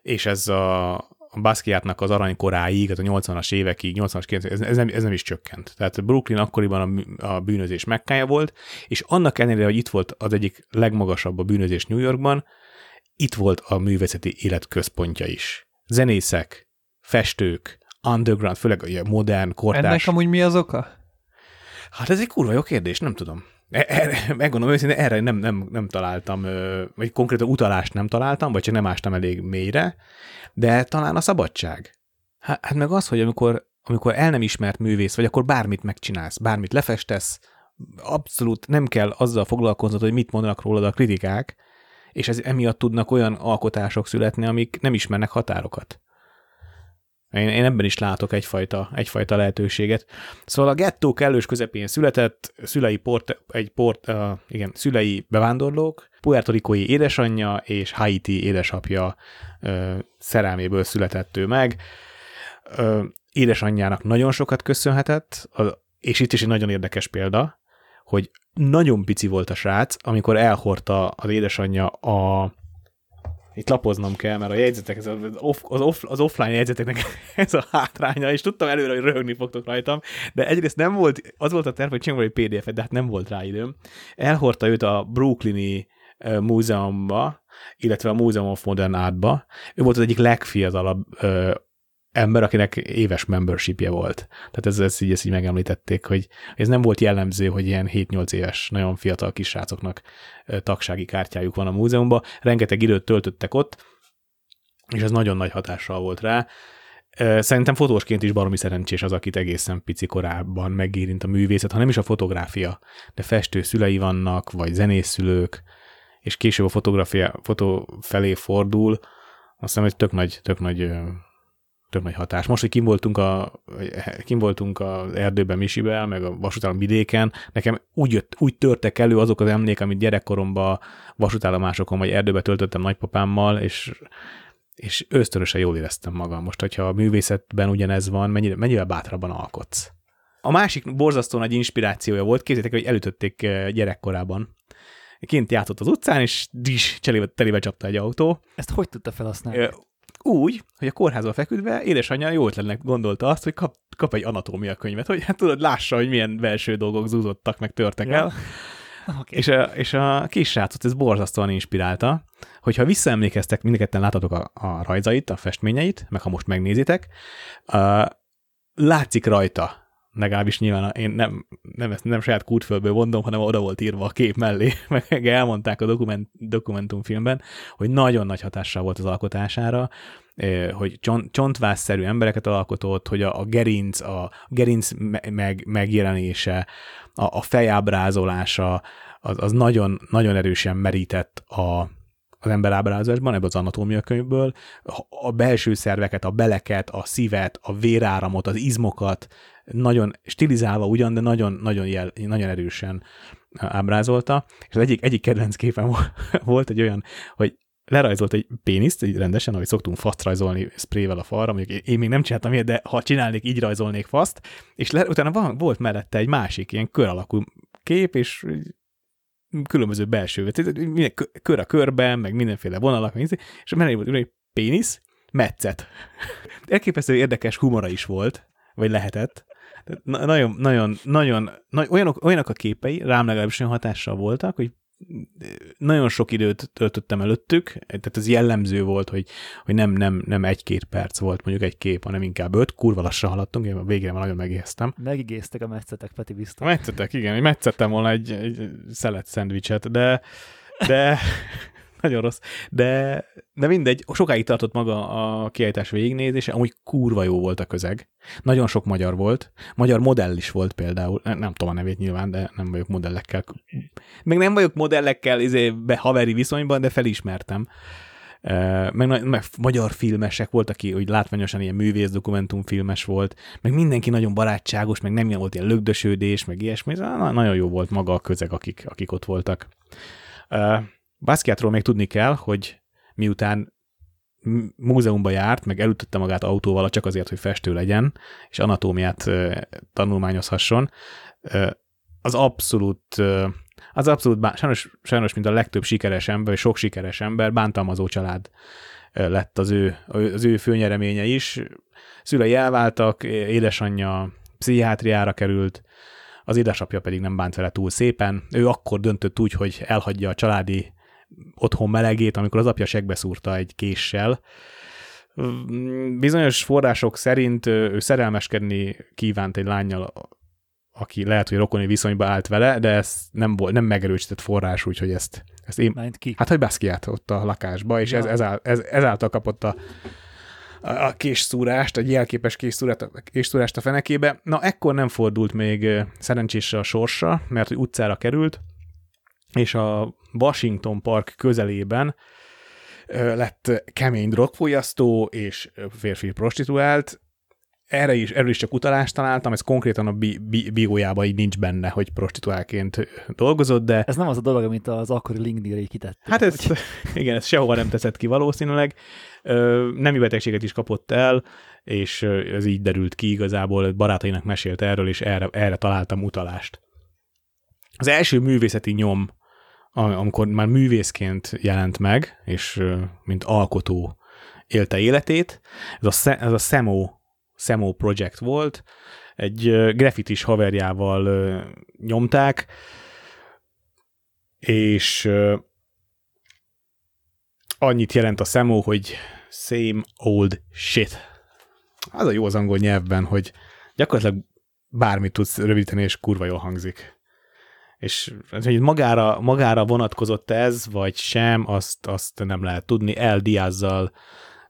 és ez a, a Basquiatnak az aranykoráig, tehát a 80-as évekig, 80-as 90 ez, ez, nem, ez nem is csökkent. Tehát Brooklyn akkoriban a, a bűnözés mekkája volt, és annak ellenére, hogy itt volt az egyik legmagasabb a bűnözés New Yorkban, itt volt a művészeti élet központja is. Zenészek, festők, underground, főleg a modern, kortárs. Ennek amúgy mi az oka? Hát ez egy kurva jó kérdés, nem tudom. E, erre, megmondom őszintén, erre nem, nem, nem találtam, vagy konkrétan utalást nem találtam, vagy csak nem ástam elég mélyre, de talán a szabadság. Hát meg az, hogy amikor, amikor el nem ismert művész, vagy akkor bármit megcsinálsz, bármit lefestesz, abszolút nem kell azzal foglalkoznod, hogy mit mondanak rólad a kritikák, és ez emiatt tudnak olyan alkotások születni, amik nem ismernek határokat. Én, én ebben is látok egyfajta, egyfajta lehetőséget. Szóval a gettó kellős közepén született, szülei port, egy port, uh, igen, szülei bevándorlók, puertorikói édesanyja és Haiti édesapja uh, szerelméből született ő meg. Uh, édesanyjának nagyon sokat köszönhetett, és itt is egy nagyon érdekes példa, hogy nagyon pici volt a srác, amikor elhordta az édesanyja a itt lapoznom kell, mert a jegyzetek, az, off, az, off, az offline jegyzeteknek ez a hátránya, és tudtam előre, hogy röhögni fogtok rajtam, de egyrészt nem volt, az volt a terv, hogy csinálom egy PDF-et, de hát nem volt rá időm. Elhordta őt a Brooklyni múzeumba, illetve a Museum of Modern Artba. Ő volt az egyik legfiatalabb ember, akinek éves membershipje volt. Tehát ez, ez így, ezt így megemlítették, hogy ez nem volt jellemző, hogy ilyen 7-8 éves, nagyon fiatal kisrácoknak tagsági kártyájuk van a múzeumban. Rengeteg időt töltöttek ott, és ez nagyon nagy hatással volt rá. Szerintem fotósként is baromi szerencsés az, akit egészen pici korában megérint a művészet, ha nem is a fotográfia, de festő szülei vannak, vagy zenészszülők, és később a fotográfia, fotó felé fordul, azt hiszem, hogy tök nagy, tök nagy tök nagy hatás. Most, hogy kim voltunk, a, kim voltunk az erdőben Misivel, meg a vasútállam vidéken, nekem úgy, jött, úgy törtek elő azok az emlék, amit gyerekkoromban vasútállomásokon vagy erdőbe töltöttem nagypapámmal, és és ösztönösen jól éreztem magam. Most, hogyha a művészetben ugyanez van, mennyire, mennyivel bátrabban alkotsz. A másik borzasztó nagy inspirációja volt, képzeljétek, hogy elütötték eh, gyerekkorában. Kint játszott az utcán, és dis telébe, telébe csapta egy autó. Ezt hogy tudta felhasználni? Úgy, hogy a kórházba feküdve édesanyja jó ötletnek gondolta azt, hogy kap, kap egy anatómia könyvet, hogy hát tudod, lássa, hogy milyen belső dolgok zúzottak, meg törtek ja. el. Okay. És, a, és a kis srácot ez borzasztóan inspirálta, hogyha visszaemlékeztek, mindketten látatok a, a rajzait, a festményeit, meg ha most megnézitek, uh, látszik rajta, legalábbis nyilván én nem, nem, ezt nem saját kútfölből mondom, hanem oda volt írva a kép mellé, meg elmondták a dokument, dokumentumfilmben, hogy nagyon nagy hatással volt az alkotására, hogy csont, csontvásszerű embereket alkotott, hogy a, a gerinc, a gerinc meg, megjelenése, a, a fejábrázolása, az, az nagyon, nagyon erősen merített a, az emberábrázásban, ebből az anatómia könyvből, a belső szerveket, a beleket, a szívet, a véráramot, az izmokat, nagyon stilizálva ugyan, de nagyon, nagyon, jel, nagyon erősen ábrázolta. És az egyik, egyik kedvenc képen volt egy olyan, hogy lerajzolt egy péniszt, így rendesen, ahogy szoktunk faszt rajzolni sprével a falra, mondjuk én még nem csináltam ilyet, de ha csinálnék, így rajzolnék faszt, és le, utána van, volt mellette egy másik ilyen kör alakú kép, és különböző belső, minden kör a körben, meg mindenféle vonalak, és mellé volt egy pénisz, metszet. Elképesztő érdekes humora is volt, vagy lehetett. Na, nagyon, nagyon, nagyon, nagyon olyanok, olyanok a képei, rám legalábbis olyan hatással voltak, hogy nagyon sok időt töltöttem előttük, tehát ez jellemző volt, hogy, hogy nem, nem, nem egy-két perc volt mondjuk egy kép, hanem inkább öt, kurva lassan haladtunk, én a végére már nagyon megéheztem. Megigéztek a metszetek, Peti biztos. A metszetek, igen, metszettem volna egy, egy szelet szendvicset, de, de nagyon rossz. De, de mindegy, sokáig tartott maga a kiállítás végignézése, amúgy kurva jó volt a közeg. Nagyon sok magyar volt. Magyar modell is volt például. Nem tudom a nevét nyilván, de nem vagyok modellekkel. Meg nem vagyok modellekkel izé, be haveri viszonyban, de felismertem. Meg, meg magyar filmesek volt, aki úgy látványosan ilyen művész dokumentumfilmes volt, meg mindenki nagyon barátságos, meg nem volt ilyen lögdösődés, meg ilyesmi. Na, nagyon jó volt maga a közeg, akik, akik ott voltak. Basquiatról még tudni kell, hogy miután múzeumba járt, meg elütötte magát autóval csak azért, hogy festő legyen, és anatómiát tanulmányozhasson, az abszolút, az abszolút, sajnos, sajnos, mint a legtöbb sikeres ember, vagy sok sikeres ember, bántalmazó család lett az ő, az ő főnyereménye is. Szülei elváltak, édesanyja pszichiátriára került, az édesapja pedig nem bánt vele túl szépen. Ő akkor döntött úgy, hogy elhagyja a családi otthon melegét, amikor az apja segbe szúrta egy késsel. Bizonyos források szerint ő szerelmeskedni kívánt egy lányjal, aki lehet, hogy rokoni viszonyba állt vele, de ez nem, volt, nem megerősített forrás, úgyhogy ezt, ezt én... Mind ki? Hát, hogy Basquiat ott a lakásba, és ja. ez, ez, ez, ezáltal kapott a, a késszúrást, egy jelképes késszúrást a fenekébe. Na, ekkor nem fordult még szerencsésre a sorsa, mert hogy utcára került, és a Washington Park közelében lett kemény drogfolyasztó és férfi prostituált. Erre is, erről is csak utalást találtam, ez konkrétan a bi- bi- biójában így nincs benne, hogy prostituálként dolgozott, de... Ez nem az a dolog, amit az akkori LinkedIn-re kitett. Hát ez, hogy... igen, ez sehova nem teszett ki valószínűleg. Nemi betegséget is kapott el, és ez így derült ki igazából, barátainak mesélt erről, és erre, erre találtam utalást. Az első művészeti nyom amikor már művészként jelent meg, és mint alkotó élte életét. Ez a, ez a Semo, Semo Project volt, egy graffitis haverjával nyomták, és annyit jelent a Semo, hogy same old shit. Az a jó az angol nyelvben, hogy gyakorlatilag bármit tudsz rövidíteni, és kurva jól hangzik és hogy magára, magára vonatkozott ez, vagy sem, azt, azt nem lehet tudni. El Diazzal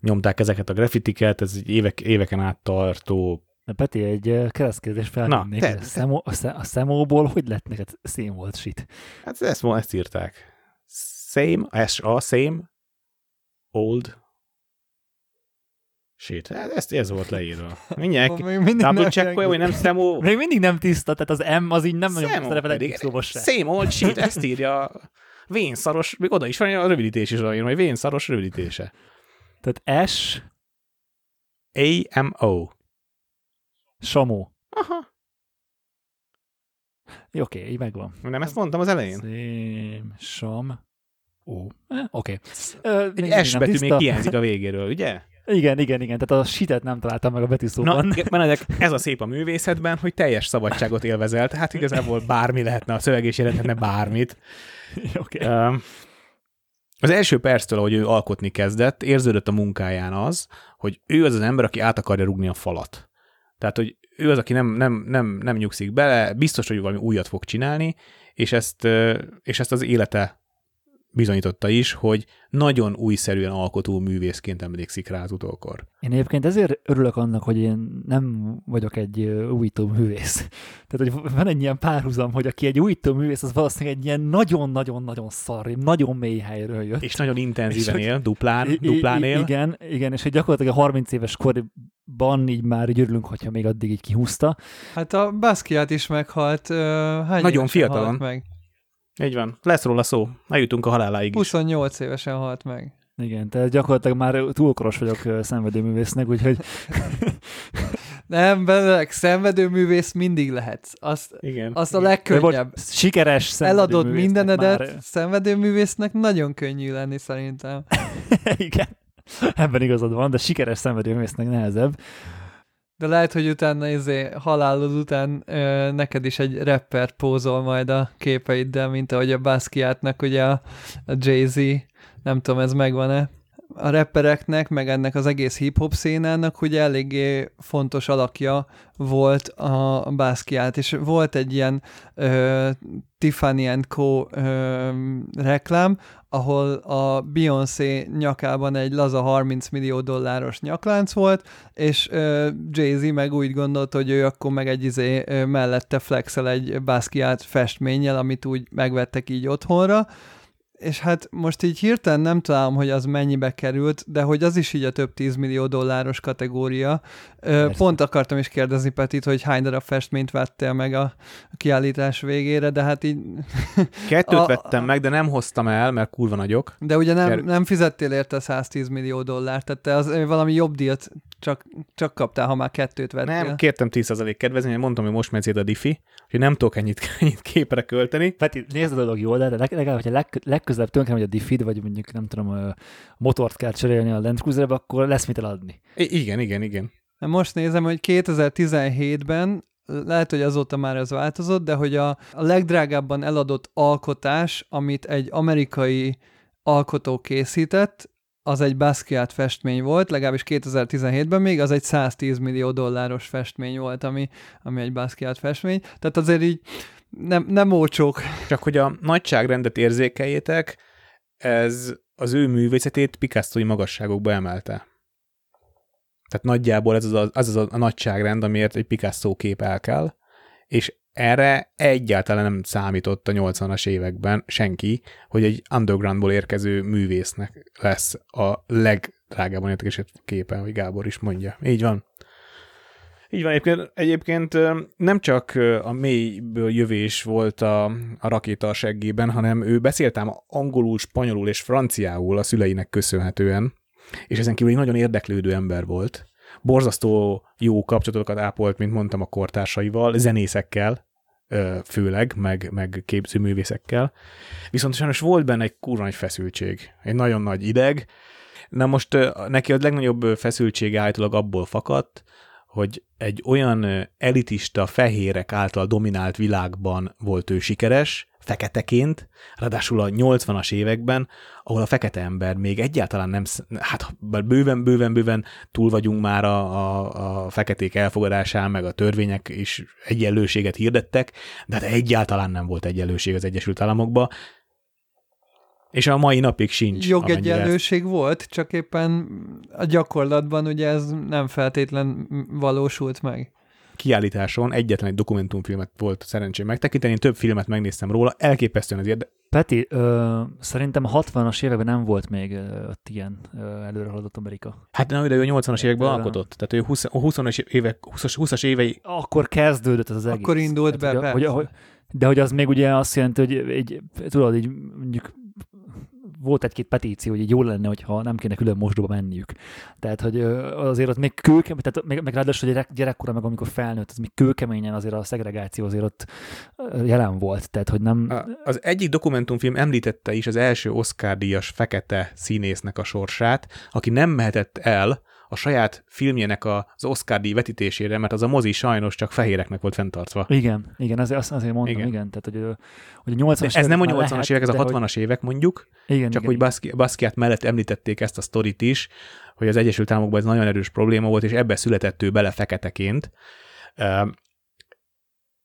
nyomták ezeket a graffitiket, ez egy évek, éveken át tartó Na Peti, egy keresztkérdés feltennék. A, szemó, a, a szemóból hogy lett neked szém volt shit? Hát ezt, ezt írták. Same, S, A, same, old, Shit, hát ezt ez volt leírva. Mindjárt double check hogy nem Szemo... Még mindig nem tiszta, tehát az M az így nem nagyon szerepel egy szóba se. Same old shit, ezt írja vénszaros, még oda is van a rövidítés is írva, hogy vénszaros rövidítése. Tehát S... A-M-O. Samó. Aha. Oké, okay, így megvan. Nem ezt mondtam az elején? Szém, sam, ó. Eh, Oké. Okay. Egy S betű még hiányzik a végéről, ugye? Igen, igen, igen. Tehát a sitet nem találtam meg a betűszóban. Na, Benedek, ez a szép a művészetben, hogy teljes szabadságot élvezel, tehát igazából bármi lehetne, a szöveg és jelenthetne bármit. okay. Az első perctől, ahogy ő alkotni kezdett, érződött a munkáján az, hogy ő az az ember, aki át akarja rugni a falat. Tehát, hogy ő az, aki nem, nem, nem, nem nyugszik bele, biztos, hogy valami újat fog csinálni, és ezt, és ezt az élete bizonyította is, hogy nagyon újszerűen alkotó művészként emlékszik rá az utókor. Én egyébként ezért örülök annak, hogy én nem vagyok egy újító művész. Tehát, hogy van egy ilyen párhuzam, hogy aki egy újító művész, az valószínűleg egy ilyen nagyon-nagyon-nagyon szar, nagyon mély helyről jött. És nagyon intenzíven és él, hogy, duplán, duplán él. Igen, igen, és hogy gyakorlatilag a 30 éves korban így már így örülünk, hogyha még addig így kihúzta. Hát a Basquiat is meghalt. Hány nagyon fiatalon. meg? Így van. Lesz róla szó. Eljutunk a haláláig 28 is. évesen halt meg. Igen, tehát gyakorlatilag már túlkoros vagyok szenvedőművésznek, úgyhogy... Nem, belőleg szenvedőművész mindig lehetsz. Azt, Igen. azt a legkönnyebb. Sikeres Eladod mindenedet, már... szenvedőművésznek nagyon könnyű lenni szerintem. Igen, ebben igazad van, de sikeres szenvedőművésznek nehezebb. De lehet, hogy utána izé, halálod után ö, neked is egy rapper pózol majd a képeiddel, mint ahogy a Basquiatnak ugye a, a Jay-Z, nem tudom, ez megvan-e. A rappereknek, meg ennek az egész hip-hop szénának ugye eléggé fontos alakja volt a Basquiat, és volt egy ilyen ö, Tiffany Co. Ö, reklám, ahol a Beyoncé nyakában egy laza 30 millió dolláros nyaklánc volt, és uh, Jay-Z meg úgy gondolt, hogy ő akkor meg egy izé uh, mellette flexel egy Basquiat festménnyel, amit úgy megvettek így otthonra, és hát most így hirtelen nem találom, hogy az mennyibe került, de hogy az is így a több tízmillió dolláros kategória. Persze. Pont akartam is kérdezni Petit, hogy hány darab festményt vettél meg a kiállítás végére, de hát így... Kettőt a, vettem meg, de nem hoztam el, mert kurva nagyok. De ugye nem, nem fizettél érte 110 millió dollárt, tehát te az, valami jobb díjat csak, csak kaptál, ha már kettőt vettél. Nem, kértem 10% kedvezményt, mondtam, hogy most megyed a diffi, hogy nem tudok ennyit, ennyit képre költeni. Peti, nézd a dolog jól, de legalább, hogyha leg, legközelebb tönkre hogy a diffid, vagy mondjuk nem tudom, a motort kell cserélni a Land Cruiserbe, akkor lesz mit eladni. I- igen, igen, igen. Most nézem, hogy 2017-ben lehet, hogy azóta már ez változott, de hogy a, a legdrágábban eladott alkotás, amit egy amerikai alkotó készített, az egy Basquiat festmény volt, legalábbis 2017-ben még, az egy 110 millió dolláros festmény volt, ami, ami egy Basquiat festmény. Tehát azért így nem, nem ócsók. Csak hogy a nagyságrendet érzékeljétek, ez az ő művészetét picasso magasságokba emelte. Tehát nagyjából ez az a, az, az a, nagyságrend, amiért egy Picasso kép el kell, és erre egyáltalán nem számított a 80-as években senki, hogy egy undergroundból érkező művésznek lesz a legdrágában értékesített képe, hogy Gábor is mondja. Így van. Így van, egyébként, egyébként nem csak a mélyből jövés volt a, a rakéta a seggében, hanem ő beszéltem angolul, spanyolul és franciául a szüleinek köszönhetően, és ezen kívül egy nagyon érdeklődő ember volt. Borzasztó jó kapcsolatokat ápolt, mint mondtam, a kortársaival, zenészekkel, főleg, meg, meg képzőművészekkel. Viszont sajnos volt benne egy kurva nagy feszültség, egy nagyon nagy ideg. Na most neki a legnagyobb feszültsége állítólag abból fakadt, hogy egy olyan elitista fehérek által dominált világban volt ő sikeres, feketeként, ráadásul a 80-as években, ahol a fekete ember még egyáltalán nem, hát bőven-bőven-bőven túl vagyunk már a, a, a feketék elfogadásán, meg a törvények is egyenlőséget hirdettek, de hát egyáltalán nem volt egyenlőség az Egyesült Államokban, és a mai napig sincs. Jogegyenlőség volt, csak éppen a gyakorlatban ugye ez nem feltétlen valósult meg. Kiállításon egyetlen egy dokumentumfilmet volt szerencsém megtekinteni, több filmet megnéztem róla, elképesztően az érde. Peti, ö, szerintem a 60-as években nem volt még ott ilyen ö, előrehaladott Amerika. Hát nem, de ő 80-as években ö, alkotott, tehát ő 20, 20-as évek, 20-as, 20-as évei... Akkor kezdődött ez az egész. Akkor indult tehát, be, hogy, hogy, de hogy az még ugye azt jelenti, hogy egy, tudod, így mondjuk volt egy-két petíció, hogy így jó lenne, hogyha nem kéne külön mosdóba menniük. Tehát, hogy azért ott még kőkemény, tehát meg, meg ráadásul gyerek, gyerekkora, meg amikor felnőtt, az még kőkeményen azért a szegregáció azért ott jelen volt. Tehát, hogy nem... Az egyik dokumentumfilm említette is az első Oscar-díjas fekete színésznek a sorsát, aki nem mehetett el a saját filmjének az Oscar díj vetítésére, mert az a mozi sajnos csak fehéreknek volt fenntartva. Igen, igen, azért, azért mondtam, igen. igen tehát, hogy, hogy a 80-as Ez nem a 80-as évek, ez a 60-as hogy... évek mondjuk, igen, csak igen, hogy igen. Basquiat mellett említették ezt a sztorit is, hogy az Egyesült Államokban ez nagyon erős probléma volt, és ebbe született ő bele feketeként.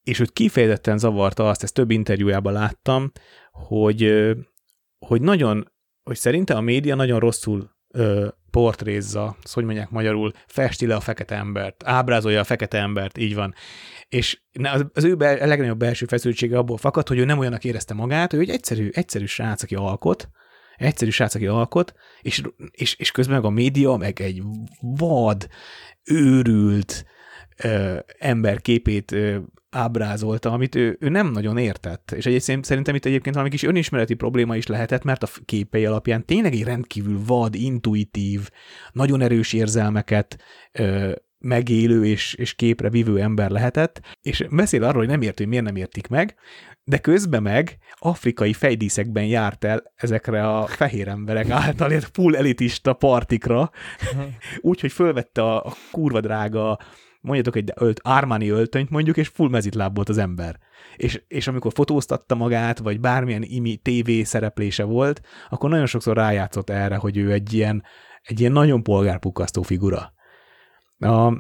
És őt kifejezetten zavarta azt, ezt több interjújában láttam, hogy hogy nagyon, hogy szerinte a média nagyon rosszul ö, portrézza, azt hogy mondják magyarul, festi le a fekete embert, ábrázolja a fekete embert, így van. És az, az ő be, a legnagyobb belső feszültsége abból fakad, hogy ő nem olyanak érezte magát, ő egy egyszerű, egyszerű srác, aki alkot, egyszerű srác, aki alkot, és, és, és közben meg a média, meg egy vad, őrült ö, ember képét ö, ábrázolta, amit ő, ő nem nagyon értett. És egyébként szerintem itt egyébként valami kis önismereti probléma is lehetett, mert a képei alapján tényleg egy rendkívül vad, intuitív, nagyon erős érzelmeket ö, megélő és, és képre vívő ember lehetett, és beszél arról, hogy nem ért, hogy miért nem értik meg, de közben meg afrikai fejdíszekben járt el ezekre a fehér emberek által ért full elitista partikra, úgyhogy fölvette a, a kurva drága mondjatok egy ölt, Armani öltönyt mondjuk, és full mezitláb volt az ember. És, és amikor fotóztatta magát, vagy bármilyen imi TV szereplése volt, akkor nagyon sokszor rájátszott erre, hogy ő egy ilyen, egy ilyen nagyon polgárpukkasztó figura. A,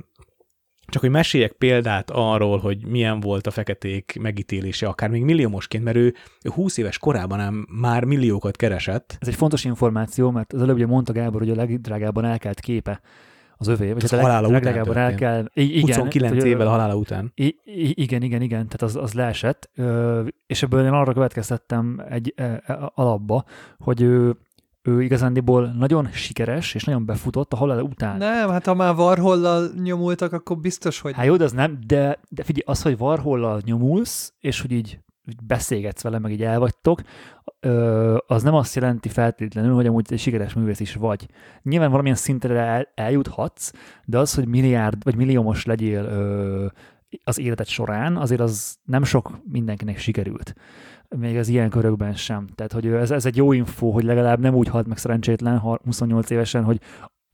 csak hogy meséljek példát arról, hogy milyen volt a feketék megítélése, akár még milliómosként, mert ő, ő 20 éves korában már milliókat keresett. Ez egy fontos információ, mert az előbb ugye mondta Gábor, hogy a legdrágábban elkelt képe az övé, vagy hát a halála leg, után legdrágábban el történt. kell. Igen, 29 hogy- évvel halála után. Igen, igen, igen, tehát az, az leesett, és ebből én arra következtettem egy e, e, alapba, hogy ő, ő igazándiból nagyon sikeres, és nagyon befutott a halála után. Nem, hát ha már Warhollal nyomultak, akkor biztos, hogy Hát jó, de az nem, de, de figyelj, az, hogy Warhollal nyomulsz, és hogy így így beszélgetsz vele, meg így elvagytok, az nem azt jelenti feltétlenül, hogy amúgy egy sikeres művész is vagy. Nyilván valamilyen szintre el, eljuthatsz, de az, hogy milliárd vagy milliómos legyél az életed során, azért az nem sok mindenkinek sikerült. Még az ilyen körökben sem. Tehát, hogy ez, ez egy jó info, hogy legalább nem úgy halt meg szerencsétlen ha 28 évesen, hogy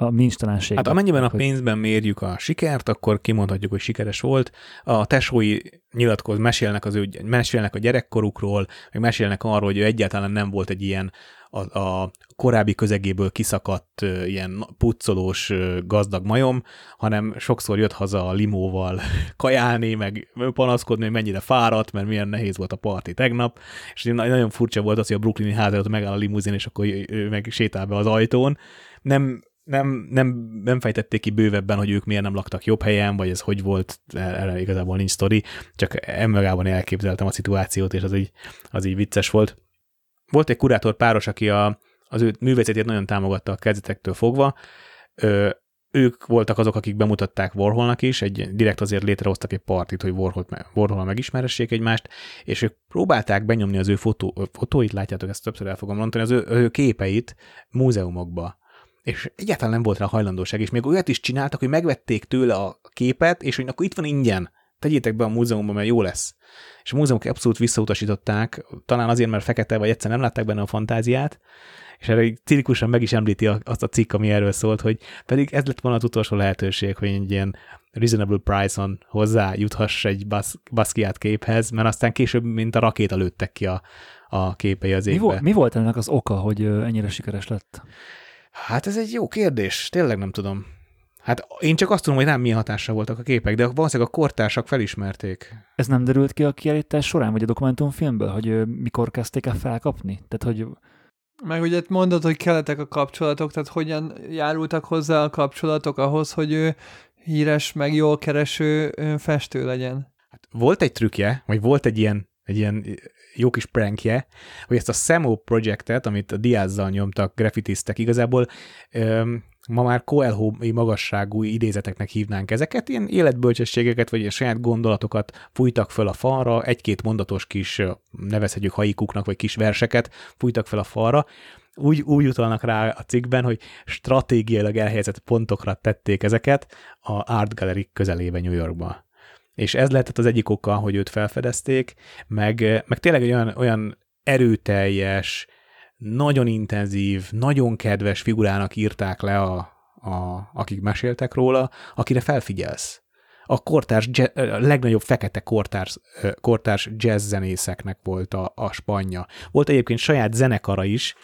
a nincs talenség. Hát amennyiben a pénzben mérjük a sikert, akkor kimondhatjuk, hogy sikeres volt. A tesói nyilatkoz, mesélnek, az ő, mesélnek a gyerekkorukról, meg mesélnek arról, hogy ő egyáltalán nem volt egy ilyen a, a korábbi közegéből kiszakadt ilyen pucolós ö, gazdag majom, hanem sokszor jött haza a limóval kajálni, meg panaszkodni, hogy mennyire fáradt, mert milyen nehéz volt a parti tegnap, és na- nagyon furcsa volt az, hogy a brooklyni ház előtt megáll a limuzin, és akkor ő meg sétál be az ajtón. Nem, nem, nem, nem fejtették ki bővebben, hogy ők miért nem laktak jobb helyen, vagy ez hogy volt, erre igazából nincs sztori, csak emögában elképzeltem a szituációt, és az így, az így vicces volt. Volt egy kurátor páros, aki a, az ő művészetét nagyon támogatta a kezdetektől fogva, Ö, ők voltak azok, akik bemutatták Warholnak is, egy, direkt azért létrehoztak egy partit, hogy Warhol, Warhol megismeressék egymást, és ők próbálták benyomni az ő fotó, fotóit, látjátok, ezt többször el fogom mondani, az ő, ő képeit múzeumokba. És egyáltalán nem volt rá hajlandóság, és még olyat is csináltak, hogy megvették tőle a képet, és hogy akkor itt van ingyen, tegyétek be a múzeumban, mert jó lesz. És a múzeumok abszolút visszautasították, talán azért, mert fekete, vagy egyszer nem látták benne a fantáziát, és erre így cirikusan meg is említi azt a cikk, ami erről szólt, hogy pedig ez lett volna az utolsó lehetőség, hogy egy ilyen reasonable price-on hozzá juthass egy Bas- Basquiat képhez, mert aztán később, mint a rakéta lőttek ki a, a képei az Mi, égbe. volt, mi volt ennek az oka, hogy ennyire sikeres lett? Hát ez egy jó kérdés, tényleg nem tudom. Hát én csak azt tudom, hogy rám milyen hatással voltak a képek, de valószínűleg a kortársak felismerték. Ez nem derült ki a kiállítás során, vagy a dokumentumfilmből, hogy mikor kezdték el felkapni? Tehát, hogy Meg ugye mondod, hogy kellettek a kapcsolatok, tehát hogyan járultak hozzá a kapcsolatok ahhoz, hogy ő híres, meg jól kereső festő legyen. Hát volt egy trükkje, vagy volt egy ilyen, egy ilyen jó kis prankje, hogy ezt a Samo projektet, amit a Diazzal nyomtak grafitistek, igazából öm, ma már coelho magasságú idézeteknek hívnánk ezeket, ilyen életbölcsességeket, vagy ilyen saját gondolatokat fújtak föl a falra, egy-két mondatos kis, nevezhetjük haikuknak, vagy kis verseket fújtak fel a falra, úgy, úgy utalnak rá a cikkben, hogy stratégiailag elhelyezett pontokra tették ezeket a Art Gallery közelében New Yorkba. És ez lehetett az egyik oka, hogy őt felfedezték, meg, meg tényleg egy olyan, olyan erőteljes, nagyon intenzív, nagyon kedves figurának írták le, a, a, akik meséltek róla, akire felfigyelsz. A kortárs, a legnagyobb fekete kortárs, kortárs jazz zenészeknek volt a, a spanya. Volt egyébként saját zenekara is,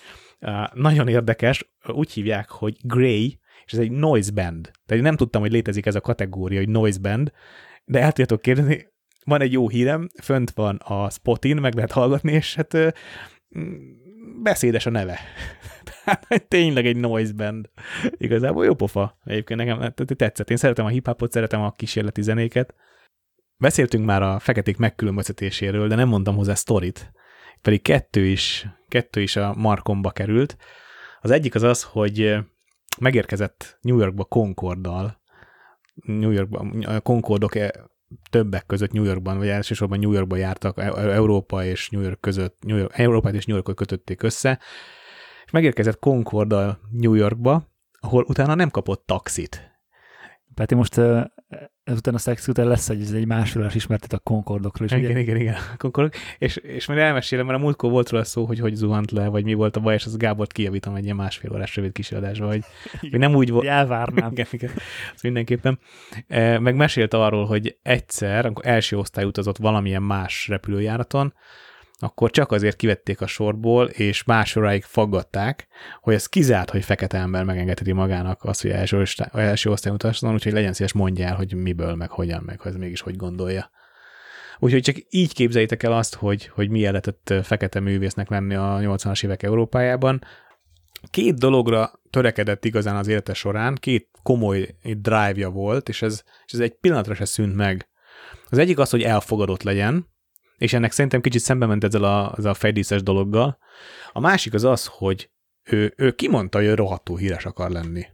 nagyon érdekes, úgy hívják, hogy Grey, és ez egy noise band. Tehát én nem tudtam, hogy létezik ez a kategória, hogy noise band, de el tudjátok kérdezni, van egy jó hírem, fönt van a Spotin, meg lehet hallgatni, és hát beszédes a neve. Tehát tényleg egy noise band. Igazából jó pofa. Egyébként nekem tetszett. Én szeretem a hip-hopot, szeretem a kísérleti zenéket. Beszéltünk már a feketék megkülönböztetéséről, de nem mondtam hozzá sztorit. Pedig kettő is, kettő is a Markomba került. Az egyik az az, hogy megérkezett New Yorkba Concorddal. New Yorkban, a Concordok többek között New Yorkban, vagy elsősorban New Yorkban jártak, e- e- Európa és New York között, New York, Európát és New Yorkot kötötték össze, és megérkezett Concorddal New Yorkba, ahol utána nem kapott taxit. Peti, most ezután a szex után lesz egy, egy másolás ismertet a Concordokról is, igen, ugye? Igen, igen, Concordok. És, és majd elmesélem, mert a múltkor volt róla szó, hogy hogy zuhant le, vagy mi volt a baj, és az Gábort kijavítom egy ilyen másfél órás rövid kisadásba, hogy, hogy nem úgy volt. Elvárnám. igen, igen, az mindenképpen. E, meg mesélt arról, hogy egyszer, amikor első osztály utazott valamilyen más repülőjáraton, akkor csak azért kivették a sorból, és másoráig faggatták, hogy ez kizárt, hogy fekete ember megengedheti magának azt, hogy első, első osztály utazzon, úgyhogy legyen szíves mondja el, hogy miből, meg hogyan, meg hogy ez mégis hogy gondolja. Úgyhogy csak így képzeljétek el azt, hogy, hogy milyen lehetett fekete művésznek lenni a 80-as évek Európájában. Két dologra törekedett igazán az élete során, két komoly drive-ja volt, és ez, és ez egy pillanatra se szűnt meg. Az egyik az, hogy elfogadott legyen, és ennek szerintem kicsit szembe ment ezzel a, ezzel a fejdíszes dologgal. A másik az az, hogy ő, ő kimondta, hogy ő rohadtul híres akar lenni.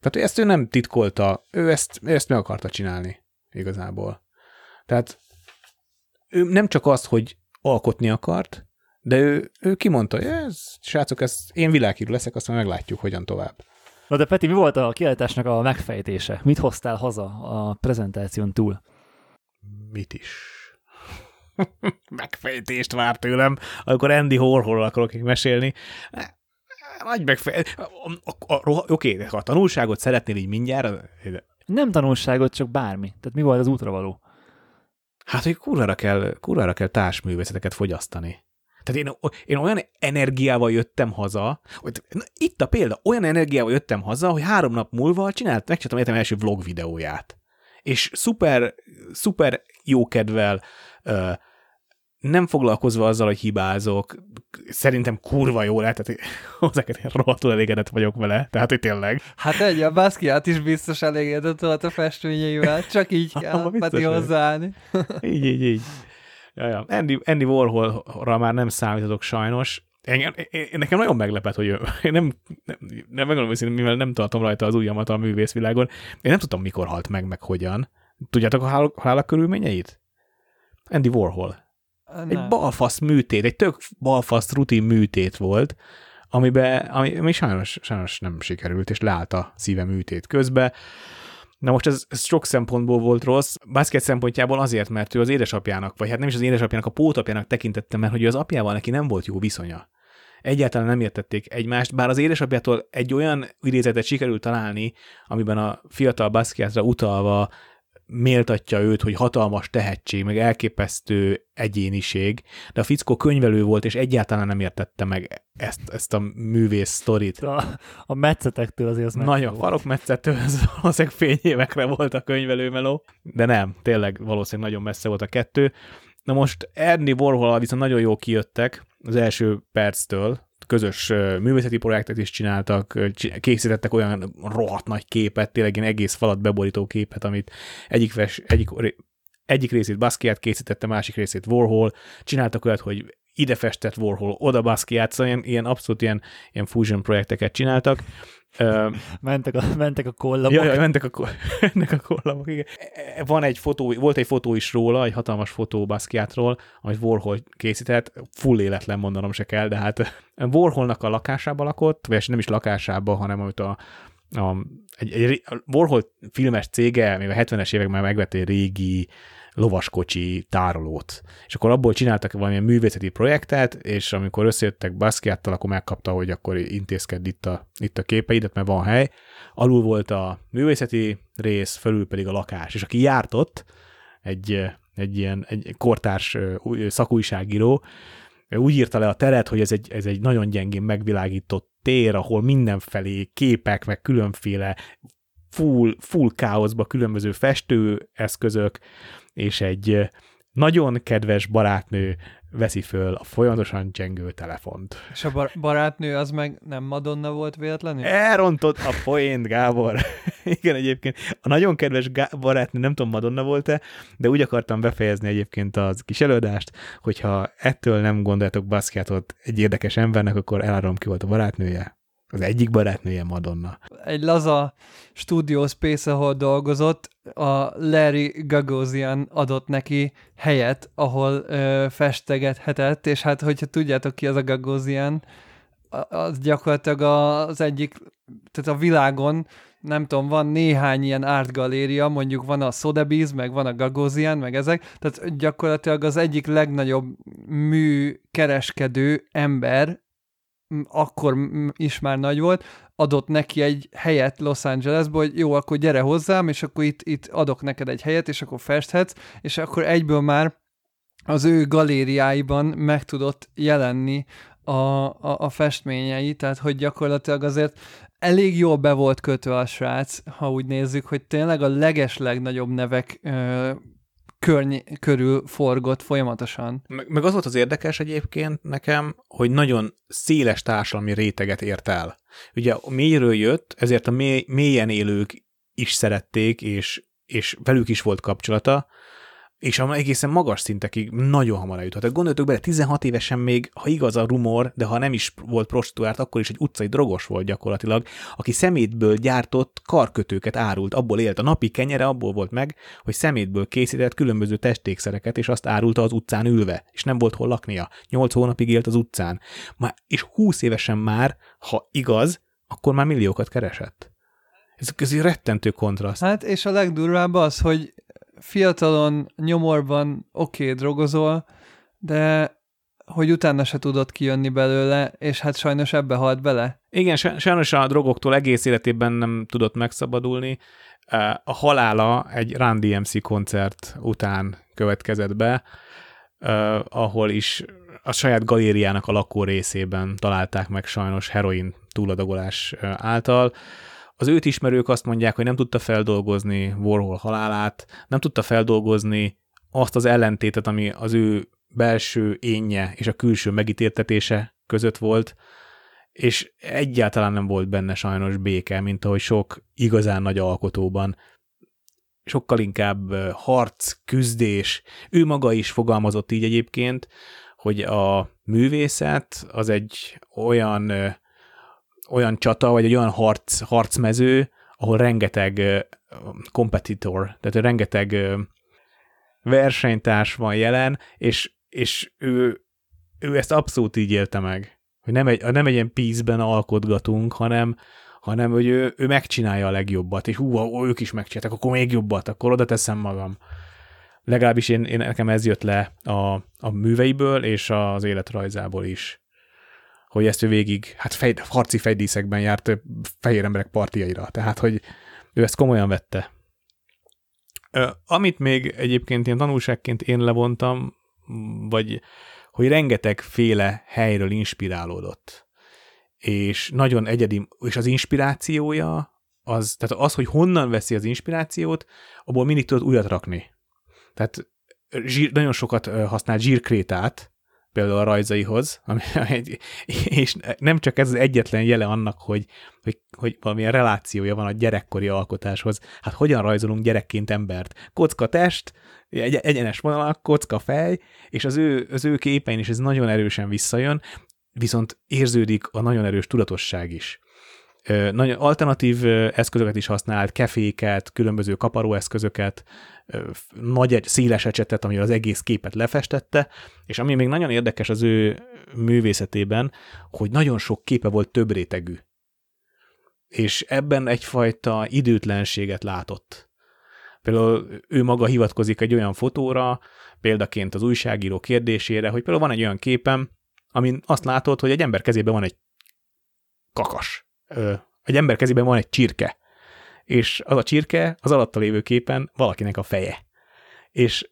Tehát ő ezt ő nem titkolta, ő ezt, ő ezt meg akarta csinálni igazából. Tehát ő nem csak az, hogy alkotni akart, de ő, ő kimondta, hogy ez, srácok, ez, én világhírű leszek, aztán meglátjuk, hogyan tovább. Na de Peti, mi volt a kiállításnak a megfejtése? Mit hoztál haza a prezentáción túl? Mit is? megfejtést vár tőlem, akkor Andy Horhorról akarok mesélni. Nagy megfejtés. Oké, de ha a tanulságot szeretnél így mindjárt... Nem tanulságot, csak bármi. Tehát mi volt az útravaló? Hát, hogy kurvára kell, kurvára kell társművészeteket fogyasztani. Tehát én, én olyan energiával jöttem haza, hogy itt a példa, olyan energiával jöttem haza, hogy három nap múlva csinált, megcsináltam életem első vlog videóját. És szuper, szuper jó kedvel, nem foglalkozva azzal, hogy hibázok, szerintem kurva jó lett, tehát hozzáket én rohadtul elégedett vagyok vele, tehát hogy tényleg. Hát egy, a Basquiat is biztos elégedett volt a festményeivel, csak így kell Peti hozzáállni. így, így, így. Ja, ja. Andy, Andy Warholra már nem számíthatok sajnos. Engem, én, nekem nagyon meglepett, hogy én nem, nem, nem megmondom hogy mivel nem tartom rajta az ujjamat a művészvilágon, én nem tudtam, mikor halt meg, meg hogyan. Tudjátok a halálak körülményeit? Andy Warhol. Nem. Egy balfasz műtét, egy tök balfasz rutin műtét volt, amiben, ami, ami sajnos, sajnos nem sikerült, és leállt a szíve műtét közbe. Na most ez, ez sok szempontból volt rossz. Basket szempontjából azért, mert ő az édesapjának, vagy hát nem is az édesapjának, a pótapjának tekintette, mert hogy az apjával neki nem volt jó viszonya. Egyáltalán nem értették egymást, bár az édesapjától egy olyan idézetet sikerült találni, amiben a fiatal Basquiatra utalva méltatja őt, hogy hatalmas tehetség, meg elképesztő egyéniség, de a fickó könyvelő volt, és egyáltalán nem értette meg ezt, ezt a művész sztorit. A, a metszetektől azért az Nagyon, farok metszettől, ez valószínűleg fényévekre volt a könyvelő meló, de nem, tényleg valószínűleg nagyon messze volt a kettő. Na most Ernie Warhol viszont nagyon jó kijöttek az első perctől, közös művészeti projektet is csináltak, készítettek olyan rohadt nagy képet, tényleg egy egész falat beborító képet, amit egyik, vers, egyik, egyik részét Basquiat készítette, másik részét Warhol, csináltak olyat, hogy ide festett Warhol, oda Basquiat, szóval ilyen, ilyen abszolút ilyen, ilyen fusion projekteket csináltak, Mentek, a, mentek a kollabok. Ja, ja, mentek a, mentek a kollabok, igen. Van egy fotó, volt egy fotó is róla, egy hatalmas fotó Basquiatról, amit Warhol készített, full életlen mondanom se kell, de hát Warholnak a lakásába lakott, vagy nem is lakásába, hanem amit a, a egy, egy Warhol filmes cége, még a 70-es években megvett egy régi lovaskocsi tárolót. És akkor abból csináltak valamilyen művészeti projektet, és amikor összejöttek Basquiattal, akkor megkapta, hogy akkor intézked itt a, itt a képeidet, mert van hely. Alul volt a művészeti rész, fölül pedig a lakás. És aki járt ott, egy, egy ilyen egy kortárs szakújságíró, úgy írta le a teret, hogy ez egy, ez egy nagyon gyengén megvilágított tér, ahol mindenfelé képek, meg különféle full, full káoszba különböző festőeszközök, és egy nagyon kedves barátnő veszi föl a folyamatosan csengő telefont. És a bar- barátnő az meg nem Madonna volt véletlenül? Elrontott a poént, Gábor. Igen, egyébként a nagyon kedves Gá- barátnő, nem tudom, Madonna volt-e, de úgy akartam befejezni egyébként az kis előadást, hogyha ettől nem gondoltok baszkjátot egy érdekes embernek, akkor elárom ki volt a barátnője. Az egyik barátnője Madonna. Egy laza Studio Space, ahol dolgozott, a Larry Gagosian adott neki helyet, ahol ö, festegethetett, és hát hogyha tudjátok ki az a Gagosian, az gyakorlatilag az egyik, tehát a világon nem tudom, van néhány ilyen artgaléria, mondjuk van a Sotheby's, meg van a Gagosian, meg ezek, tehát gyakorlatilag az egyik legnagyobb mű kereskedő ember akkor is már nagy volt, adott neki egy helyet Los Angelesbe, hogy jó, akkor gyere hozzám, és akkor itt, itt adok neked egy helyet, és akkor festhetsz, és akkor egyből már az ő galériáiban meg tudott jelenni a, a, a festményei, tehát hogy gyakorlatilag azért elég jól be volt kötve a srác, ha úgy nézzük, hogy tényleg a leges legnagyobb nevek ö, körny- körül forgott folyamatosan. Meg, meg az volt az érdekes egyébként nekem, hogy nagyon széles társadalmi réteget ért el. Ugye a mélyről jött, ezért a mély, mélyen élők is szerették, és, és velük is volt kapcsolata, és egészen magas szintekig nagyon hamar eljutott. Tehát gondoljatok bele, 16 évesen még, ha igaz a rumor, de ha nem is volt prostituált, akkor is egy utcai drogos volt gyakorlatilag, aki szemétből gyártott karkötőket árult, abból élt. A napi kenyere abból volt meg, hogy szemétből készített különböző testékszereket, és azt árulta az utcán ülve, és nem volt hol laknia. 8 hónapig élt az utcán. Már, és 20 évesen már, ha igaz, akkor már milliókat keresett. Ez, ez egy rettentő kontraszt. Hát, és a legdurvább az, hogy fiatalon, nyomorban oké, okay, drogozol, de hogy utána se tudott kijönni belőle, és hát sajnos ebbe halt bele. Igen, sajnos a drogoktól egész életében nem tudott megszabadulni. A halála egy Run DMC koncert után következett be, ahol is a saját galériának a lakó részében találták meg sajnos heroin túladagolás által. Az őt ismerők azt mondják, hogy nem tudta feldolgozni Warhol halálát, nem tudta feldolgozni azt az ellentétet, ami az ő belső énje és a külső megítéltetése között volt, és egyáltalán nem volt benne sajnos béke, mint ahogy sok igazán nagy alkotóban. Sokkal inkább harc, küzdés. Ő maga is fogalmazott így egyébként, hogy a művészet az egy olyan olyan csata, vagy egy olyan harc, harcmező, ahol rengeteg kompetitor, tehát rengeteg versenytárs van jelen, és, és ő, ő ezt abszolút így élte meg. Hogy nem egy, nem egy ilyen pízben alkotgatunk, hanem, hanem hogy ő, ő megcsinálja a legjobbat, és hú, ők is megcsináltak, akkor még jobbat, akkor oda teszem magam. Legalábbis én, én nekem ez jött le a, a műveiből, és az életrajzából is hogy ezt ő végig, hát fej, harci fejdíszekben járt fehér emberek partiaira, tehát hogy ő ezt komolyan vette. Amit még egyébként ilyen tanulságként én levontam, vagy hogy rengeteg féle helyről inspirálódott. És nagyon egyedi, és az inspirációja, az, tehát az, hogy honnan veszi az inspirációt, abból mindig tudod újat rakni. Tehát zsír, nagyon sokat használ zsírkrétát, például a rajzaihoz, ami egy, és nem csak ez az egyetlen jele annak, hogy, hogy, hogy valamilyen relációja van a gyerekkori alkotáshoz. Hát hogyan rajzolunk gyerekként embert? Kocka test, egy, egyenes vonalak, kocka fej, és az ő, az ő képein is ez nagyon erősen visszajön, viszont érződik a nagyon erős tudatosság is nagyon alternatív eszközöket is használt, keféket, különböző kaparóeszközöket, nagy széles ecsetet, ami az egész képet lefestette, és ami még nagyon érdekes az ő művészetében, hogy nagyon sok képe volt több rétegű. És ebben egyfajta időtlenséget látott. Például ő maga hivatkozik egy olyan fotóra, példaként az újságíró kérdésére, hogy például van egy olyan képem, amin azt látod, hogy egy ember kezében van egy kakas egy ember kezében van egy csirke, és az a csirke az alatta lévő képen valakinek a feje. És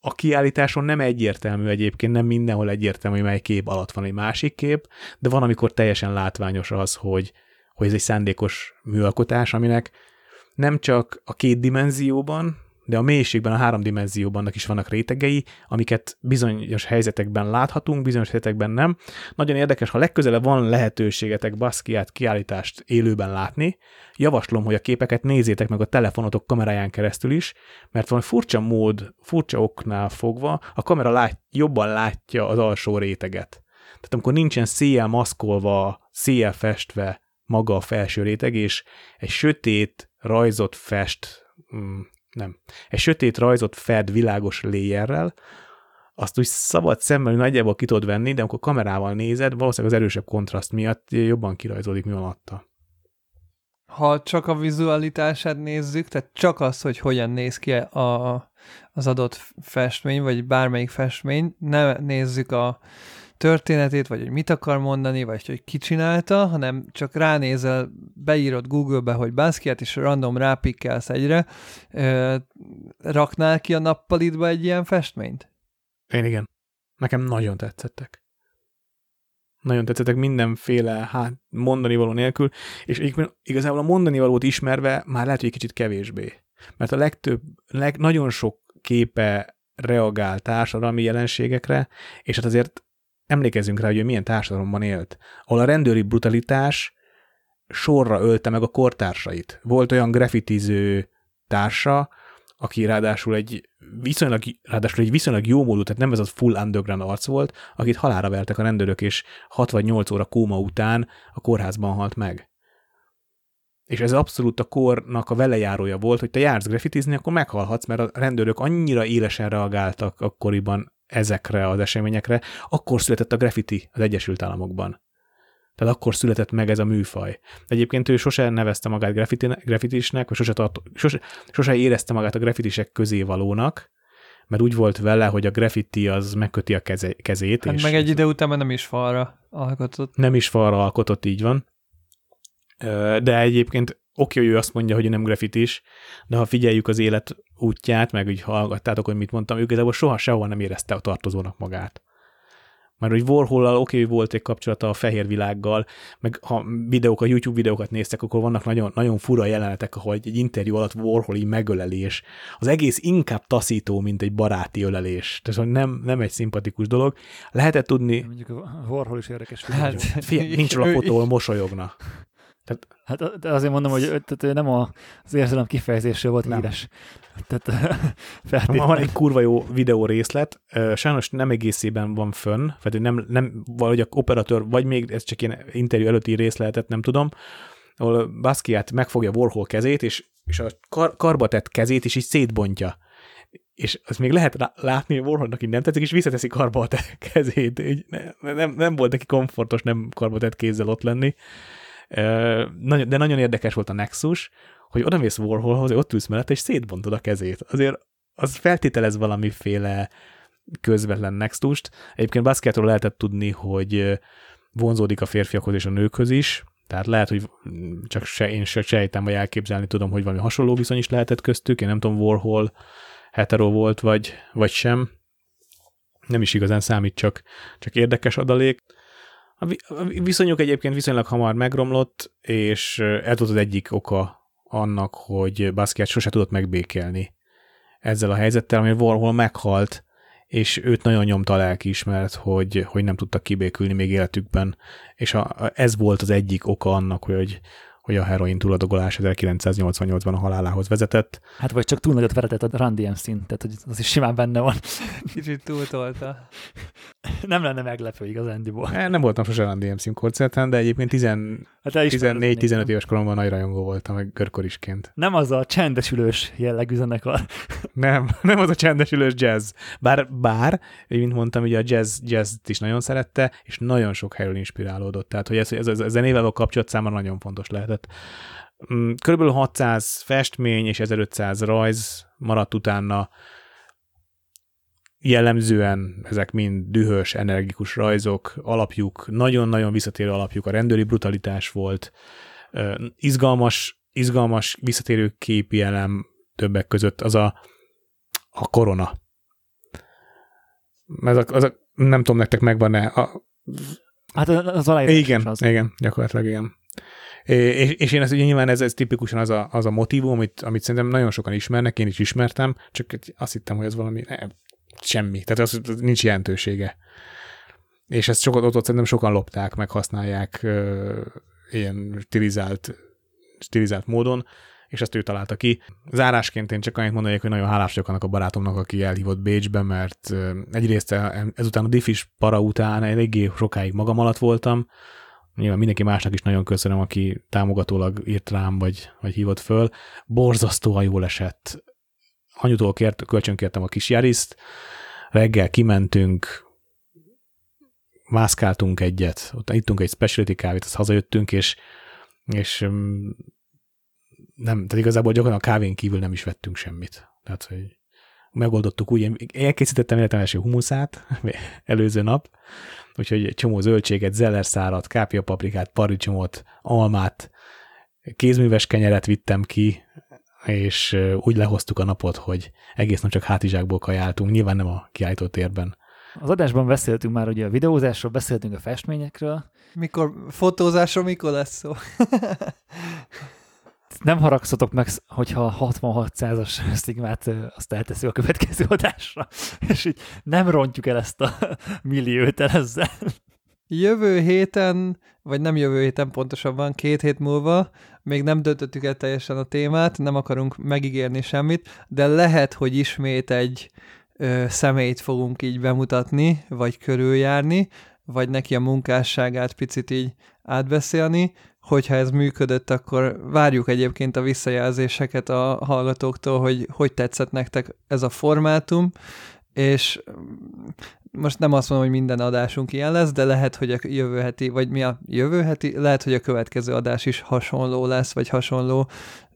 a kiállításon nem egyértelmű egyébként, nem mindenhol egyértelmű, hogy mely kép alatt van egy másik kép, de van, amikor teljesen látványos az, hogy, hogy ez egy szándékos műalkotás, aminek nem csak a két dimenzióban, de a mélységben, a három dimenzióban is vannak rétegei, amiket bizonyos helyzetekben láthatunk, bizonyos helyzetekben nem. Nagyon érdekes, ha legközelebb van lehetőségetek Basquiat kiállítást élőben látni, javaslom, hogy a képeket nézzétek meg a telefonotok kameráján keresztül is, mert van furcsa mód, furcsa oknál fogva, a kamera lát, jobban látja az alsó réteget. Tehát amikor nincsen széjjel maszkolva, széjjel festve maga a felső réteg, és egy sötét rajzot fest, mm, nem, egy sötét rajzot fed világos léjerrel, azt úgy szabad szemmel nagyjából ki tudod venni, de amikor kamerával nézed, valószínűleg az erősebb kontraszt miatt jobban kirajzódik, mi alatta. Ha csak a vizualitását nézzük, tehát csak az, hogy hogyan néz ki a, az adott festmény, vagy bármelyik festmény, ne nézzük a, történetét, vagy hogy mit akar mondani, vagy hogy ki csinálta, hanem csak ránézel, beírod Google-be, hogy Basquiat, és random rápikkelsz egyre, ö, raknál ki a nappalitba egy ilyen festményt? Én igen. Nekem nagyon tetszettek. Nagyon tetszettek mindenféle hát, mondani való nélkül, és igazából a mondani valót ismerve már lehet, hogy egy kicsit kevésbé. Mert a legtöbb, leg, nagyon sok képe reagál társadalmi jelenségekre, és hát azért emlékezzünk rá, hogy ő milyen társadalomban élt, ahol a rendőri brutalitás sorra ölte meg a kortársait. Volt olyan grafitiző társa, aki ráadásul egy viszonylag, ráadásul egy viszonylag jó módú, tehát nem ez az full underground arc volt, akit halára vertek a rendőrök, és 6 vagy 8 óra kóma után a kórházban halt meg. És ez abszolút a kornak a velejárója volt, hogy te jársz grafitizni, akkor meghalhatsz, mert a rendőrök annyira élesen reagáltak akkoriban ezekre az eseményekre, akkor született a graffiti az Egyesült Államokban. Tehát akkor született meg ez a műfaj. Egyébként ő sose nevezte magát graffitisnek, vagy sose, tart, sose, sose érezte magát a graffitisek közé valónak, mert úgy volt vele, hogy a graffiti az megköti a keze, kezét. Hát és meg egy idő után már nem is falra alkotott. Nem is falra alkotott, így van. De egyébként oké, hogy ő azt mondja, hogy nem grafitis, de ha figyeljük az élet útját, meg úgy hallgattátok, hogy mit mondtam, ő igazából soha sehol nem érezte a tartozónak magát. Mert hogy Warhol-al oké, hogy volt egy kapcsolata a fehér világgal, meg ha videók, a YouTube videókat néztek, akkor vannak nagyon, nagyon fura jelenetek, ahol egy interjú alatt Warhol-i megölelés. Az egész inkább taszító, mint egy baráti ölelés. Tehát nem, nem egy szimpatikus dolog. Lehetett tudni... Mondjuk a Warhol is érdekes. Hát, fia, nincs a fotó, mosolyogna. Tehát, hát de azért mondom, hogy tehát nem a, az érzelem kifejezésről volt híres. Tehát, van egy kurva jó videó részlet, sajnos nem egészében van fönn, vagy nem, nem valahogy a operatőr, vagy még ez csak ilyen interjú előtti részletet, nem tudom, ahol Basquiat megfogja Warhol kezét, és, és a kar, karba tett kezét is így szétbontja. És azt még lehet látni, hogy Warholnak így nem tetszik, és visszateszi karba a kezét. Így nem, nem, nem volt neki komfortos nem karba tett kézzel ott lenni de nagyon érdekes volt a Nexus, hogy oda mész Warholhoz, ott ülsz mellett, és szétbontod a kezét. Azért az feltételez valamiféle közvetlen Nextust. Egyébként Basquiatról lehetett tudni, hogy vonzódik a férfiakhoz és a nőkhöz is, tehát lehet, hogy csak se, én se sejtem, vagy elképzelni tudom, hogy valami hasonló viszony is lehetett köztük. Én nem tudom, Warhol hetero volt, vagy, vagy sem. Nem is igazán számít, csak, csak érdekes adalék. A viszonyuk egyébként viszonylag hamar megromlott, és ez volt az egyik oka annak, hogy Basquiat sose tudott megbékelni ezzel a helyzettel, ami Warhol meghalt, és őt nagyon nyomta a lelkiismeret, hogy, hogy nem tudtak kibékülni még életükben, és a, ez volt az egyik oka annak, hogy, hogy a heroin túladagolás 1988-ban a halálához vezetett. Hát vagy csak túl nagyot veretett a Run DMC-n, tehát hogy az is simán benne van. Kicsit túltolta. nem lenne meglepő igazándiból. Nem voltam sose Run DMC koncerten, de egyébként 10, hát 14-15 éves koromban nagy rajongó voltam, meg görkorisként. Nem az a csendesülős jellegű zenekar. nem, nem az a csendesülős jazz. Bár, bár, mint mondtam, ugye a jazz, jazz is nagyon szerette, és nagyon sok helyről inspirálódott. Tehát, hogy ez, ez, ez a zenével a kapcsolat számára nagyon fontos lehetett. Mm, körülbelül 600 festmény és 1500 rajz maradt utána jellemzően ezek mind dühös, energikus rajzok, alapjuk, nagyon-nagyon visszatérő alapjuk a rendőri brutalitás volt, izgalmas, izgalmas visszatérő képi elem többek között az a, a korona. Ez a, az a, nem tudom, nektek megvan-e a... Hát az aláírás Igen, az. igen, gyakorlatilag igen. És, és én ez ugye nyilván ez, ez tipikusan az a, az a motivum, amit, amit szerintem nagyon sokan ismernek, én is ismertem, csak azt hittem, hogy ez valami semmi, tehát az, az nincs jelentősége. És ezt sokat ott, ott szerintem sokan lopták, meg használják ilyen stilizált, stilizált módon, és ezt ő találta ki. Zárásként én csak annyit mondanék, hogy nagyon hálás vagyok annak a barátomnak, aki elhívott Bécsbe, mert egyrészt ezután a diffis para után eléggé sokáig magam alatt voltam, Nyilván mindenki másnak is nagyon köszönöm, aki támogatólag írt rám, vagy, vagy hívott föl. Borzasztóan jól esett. Anyutól kért, kölcsönkértem a kis jariszt, reggel kimentünk, mászkáltunk egyet, ott ittunk egy specialty kávét, azt hazajöttünk, és, és mm, nem, tehát igazából gyakorlatilag a kávén kívül nem is vettünk semmit. Tehát, hogy megoldottuk úgy, én elkészítettem életem első humuszát előző nap, úgyhogy egy csomó zöldséget, zellerszárat, kápiapaprikát, paradicsomot, almát, kézműves kenyeret vittem ki, és úgy lehoztuk a napot, hogy egész nap csak hátizsákból kajáltunk, nyilván nem a kiállító térben. Az adásban beszéltünk már ugye a videózásról, beszéltünk a festményekről. Mikor fotózásról mikor lesz szó? nem haragszatok meg, hogyha 6600-as szigmát azt elteszi a következő adásra, és így nem rontjuk el ezt a milliót el ezzel. Jövő héten, vagy nem jövő héten pontosabban, két hét múlva, még nem döntöttük el teljesen a témát, nem akarunk megígérni semmit, de lehet, hogy ismét egy ö, személyt fogunk így bemutatni, vagy körüljárni, vagy neki a munkásságát picit így átbeszélni, hogyha ez működött, akkor várjuk egyébként a visszajelzéseket a hallgatóktól, hogy hogy tetszett nektek ez a formátum, és most nem azt mondom, hogy minden adásunk ilyen lesz, de lehet, hogy a jövő heti, vagy mi a jövő heti, lehet, hogy a következő adás is hasonló lesz, vagy hasonló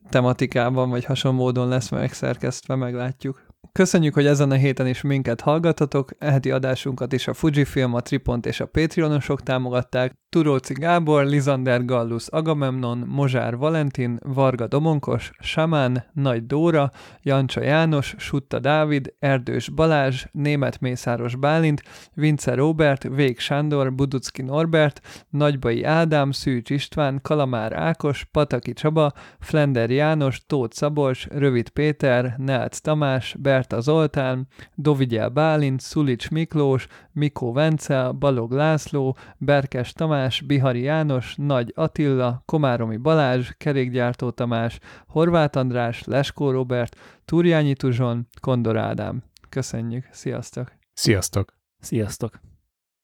tematikában, vagy hasonló módon lesz megszerkesztve, meglátjuk. Köszönjük, hogy ezen a héten is minket hallgatatok, eheti adásunkat is a Fujifilm, a Tripont és a Patreonosok támogatták, Turóci Gábor, Lizander Gallus Agamemnon, Mozsár Valentin, Varga Domonkos, Samán, Nagy Dóra, Jancsa János, Sutta Dávid, Erdős Balázs, Német Mészáros Bálint, Vince Robert, Vég Sándor, Buducki Norbert, Nagybai Ádám, Szűcs István, Kalamár Ákos, Pataki Csaba, Flender János, Tóth Szabolcs, Rövid Péter, Neács Tamás, Berta Zoltán, Dovigyel Bálint, Szulics Miklós, Mikó Vencel, Balog László, Berkes Tamás, Bihari János, Nagy Attila, Komáromi Balázs, Kerékgyártó Tamás, Horváth András, Leskó Robert, Turjányi Tuzson, Kondor Ádám. Köszönjük, sziasztok! Sziasztok! Sziasztok!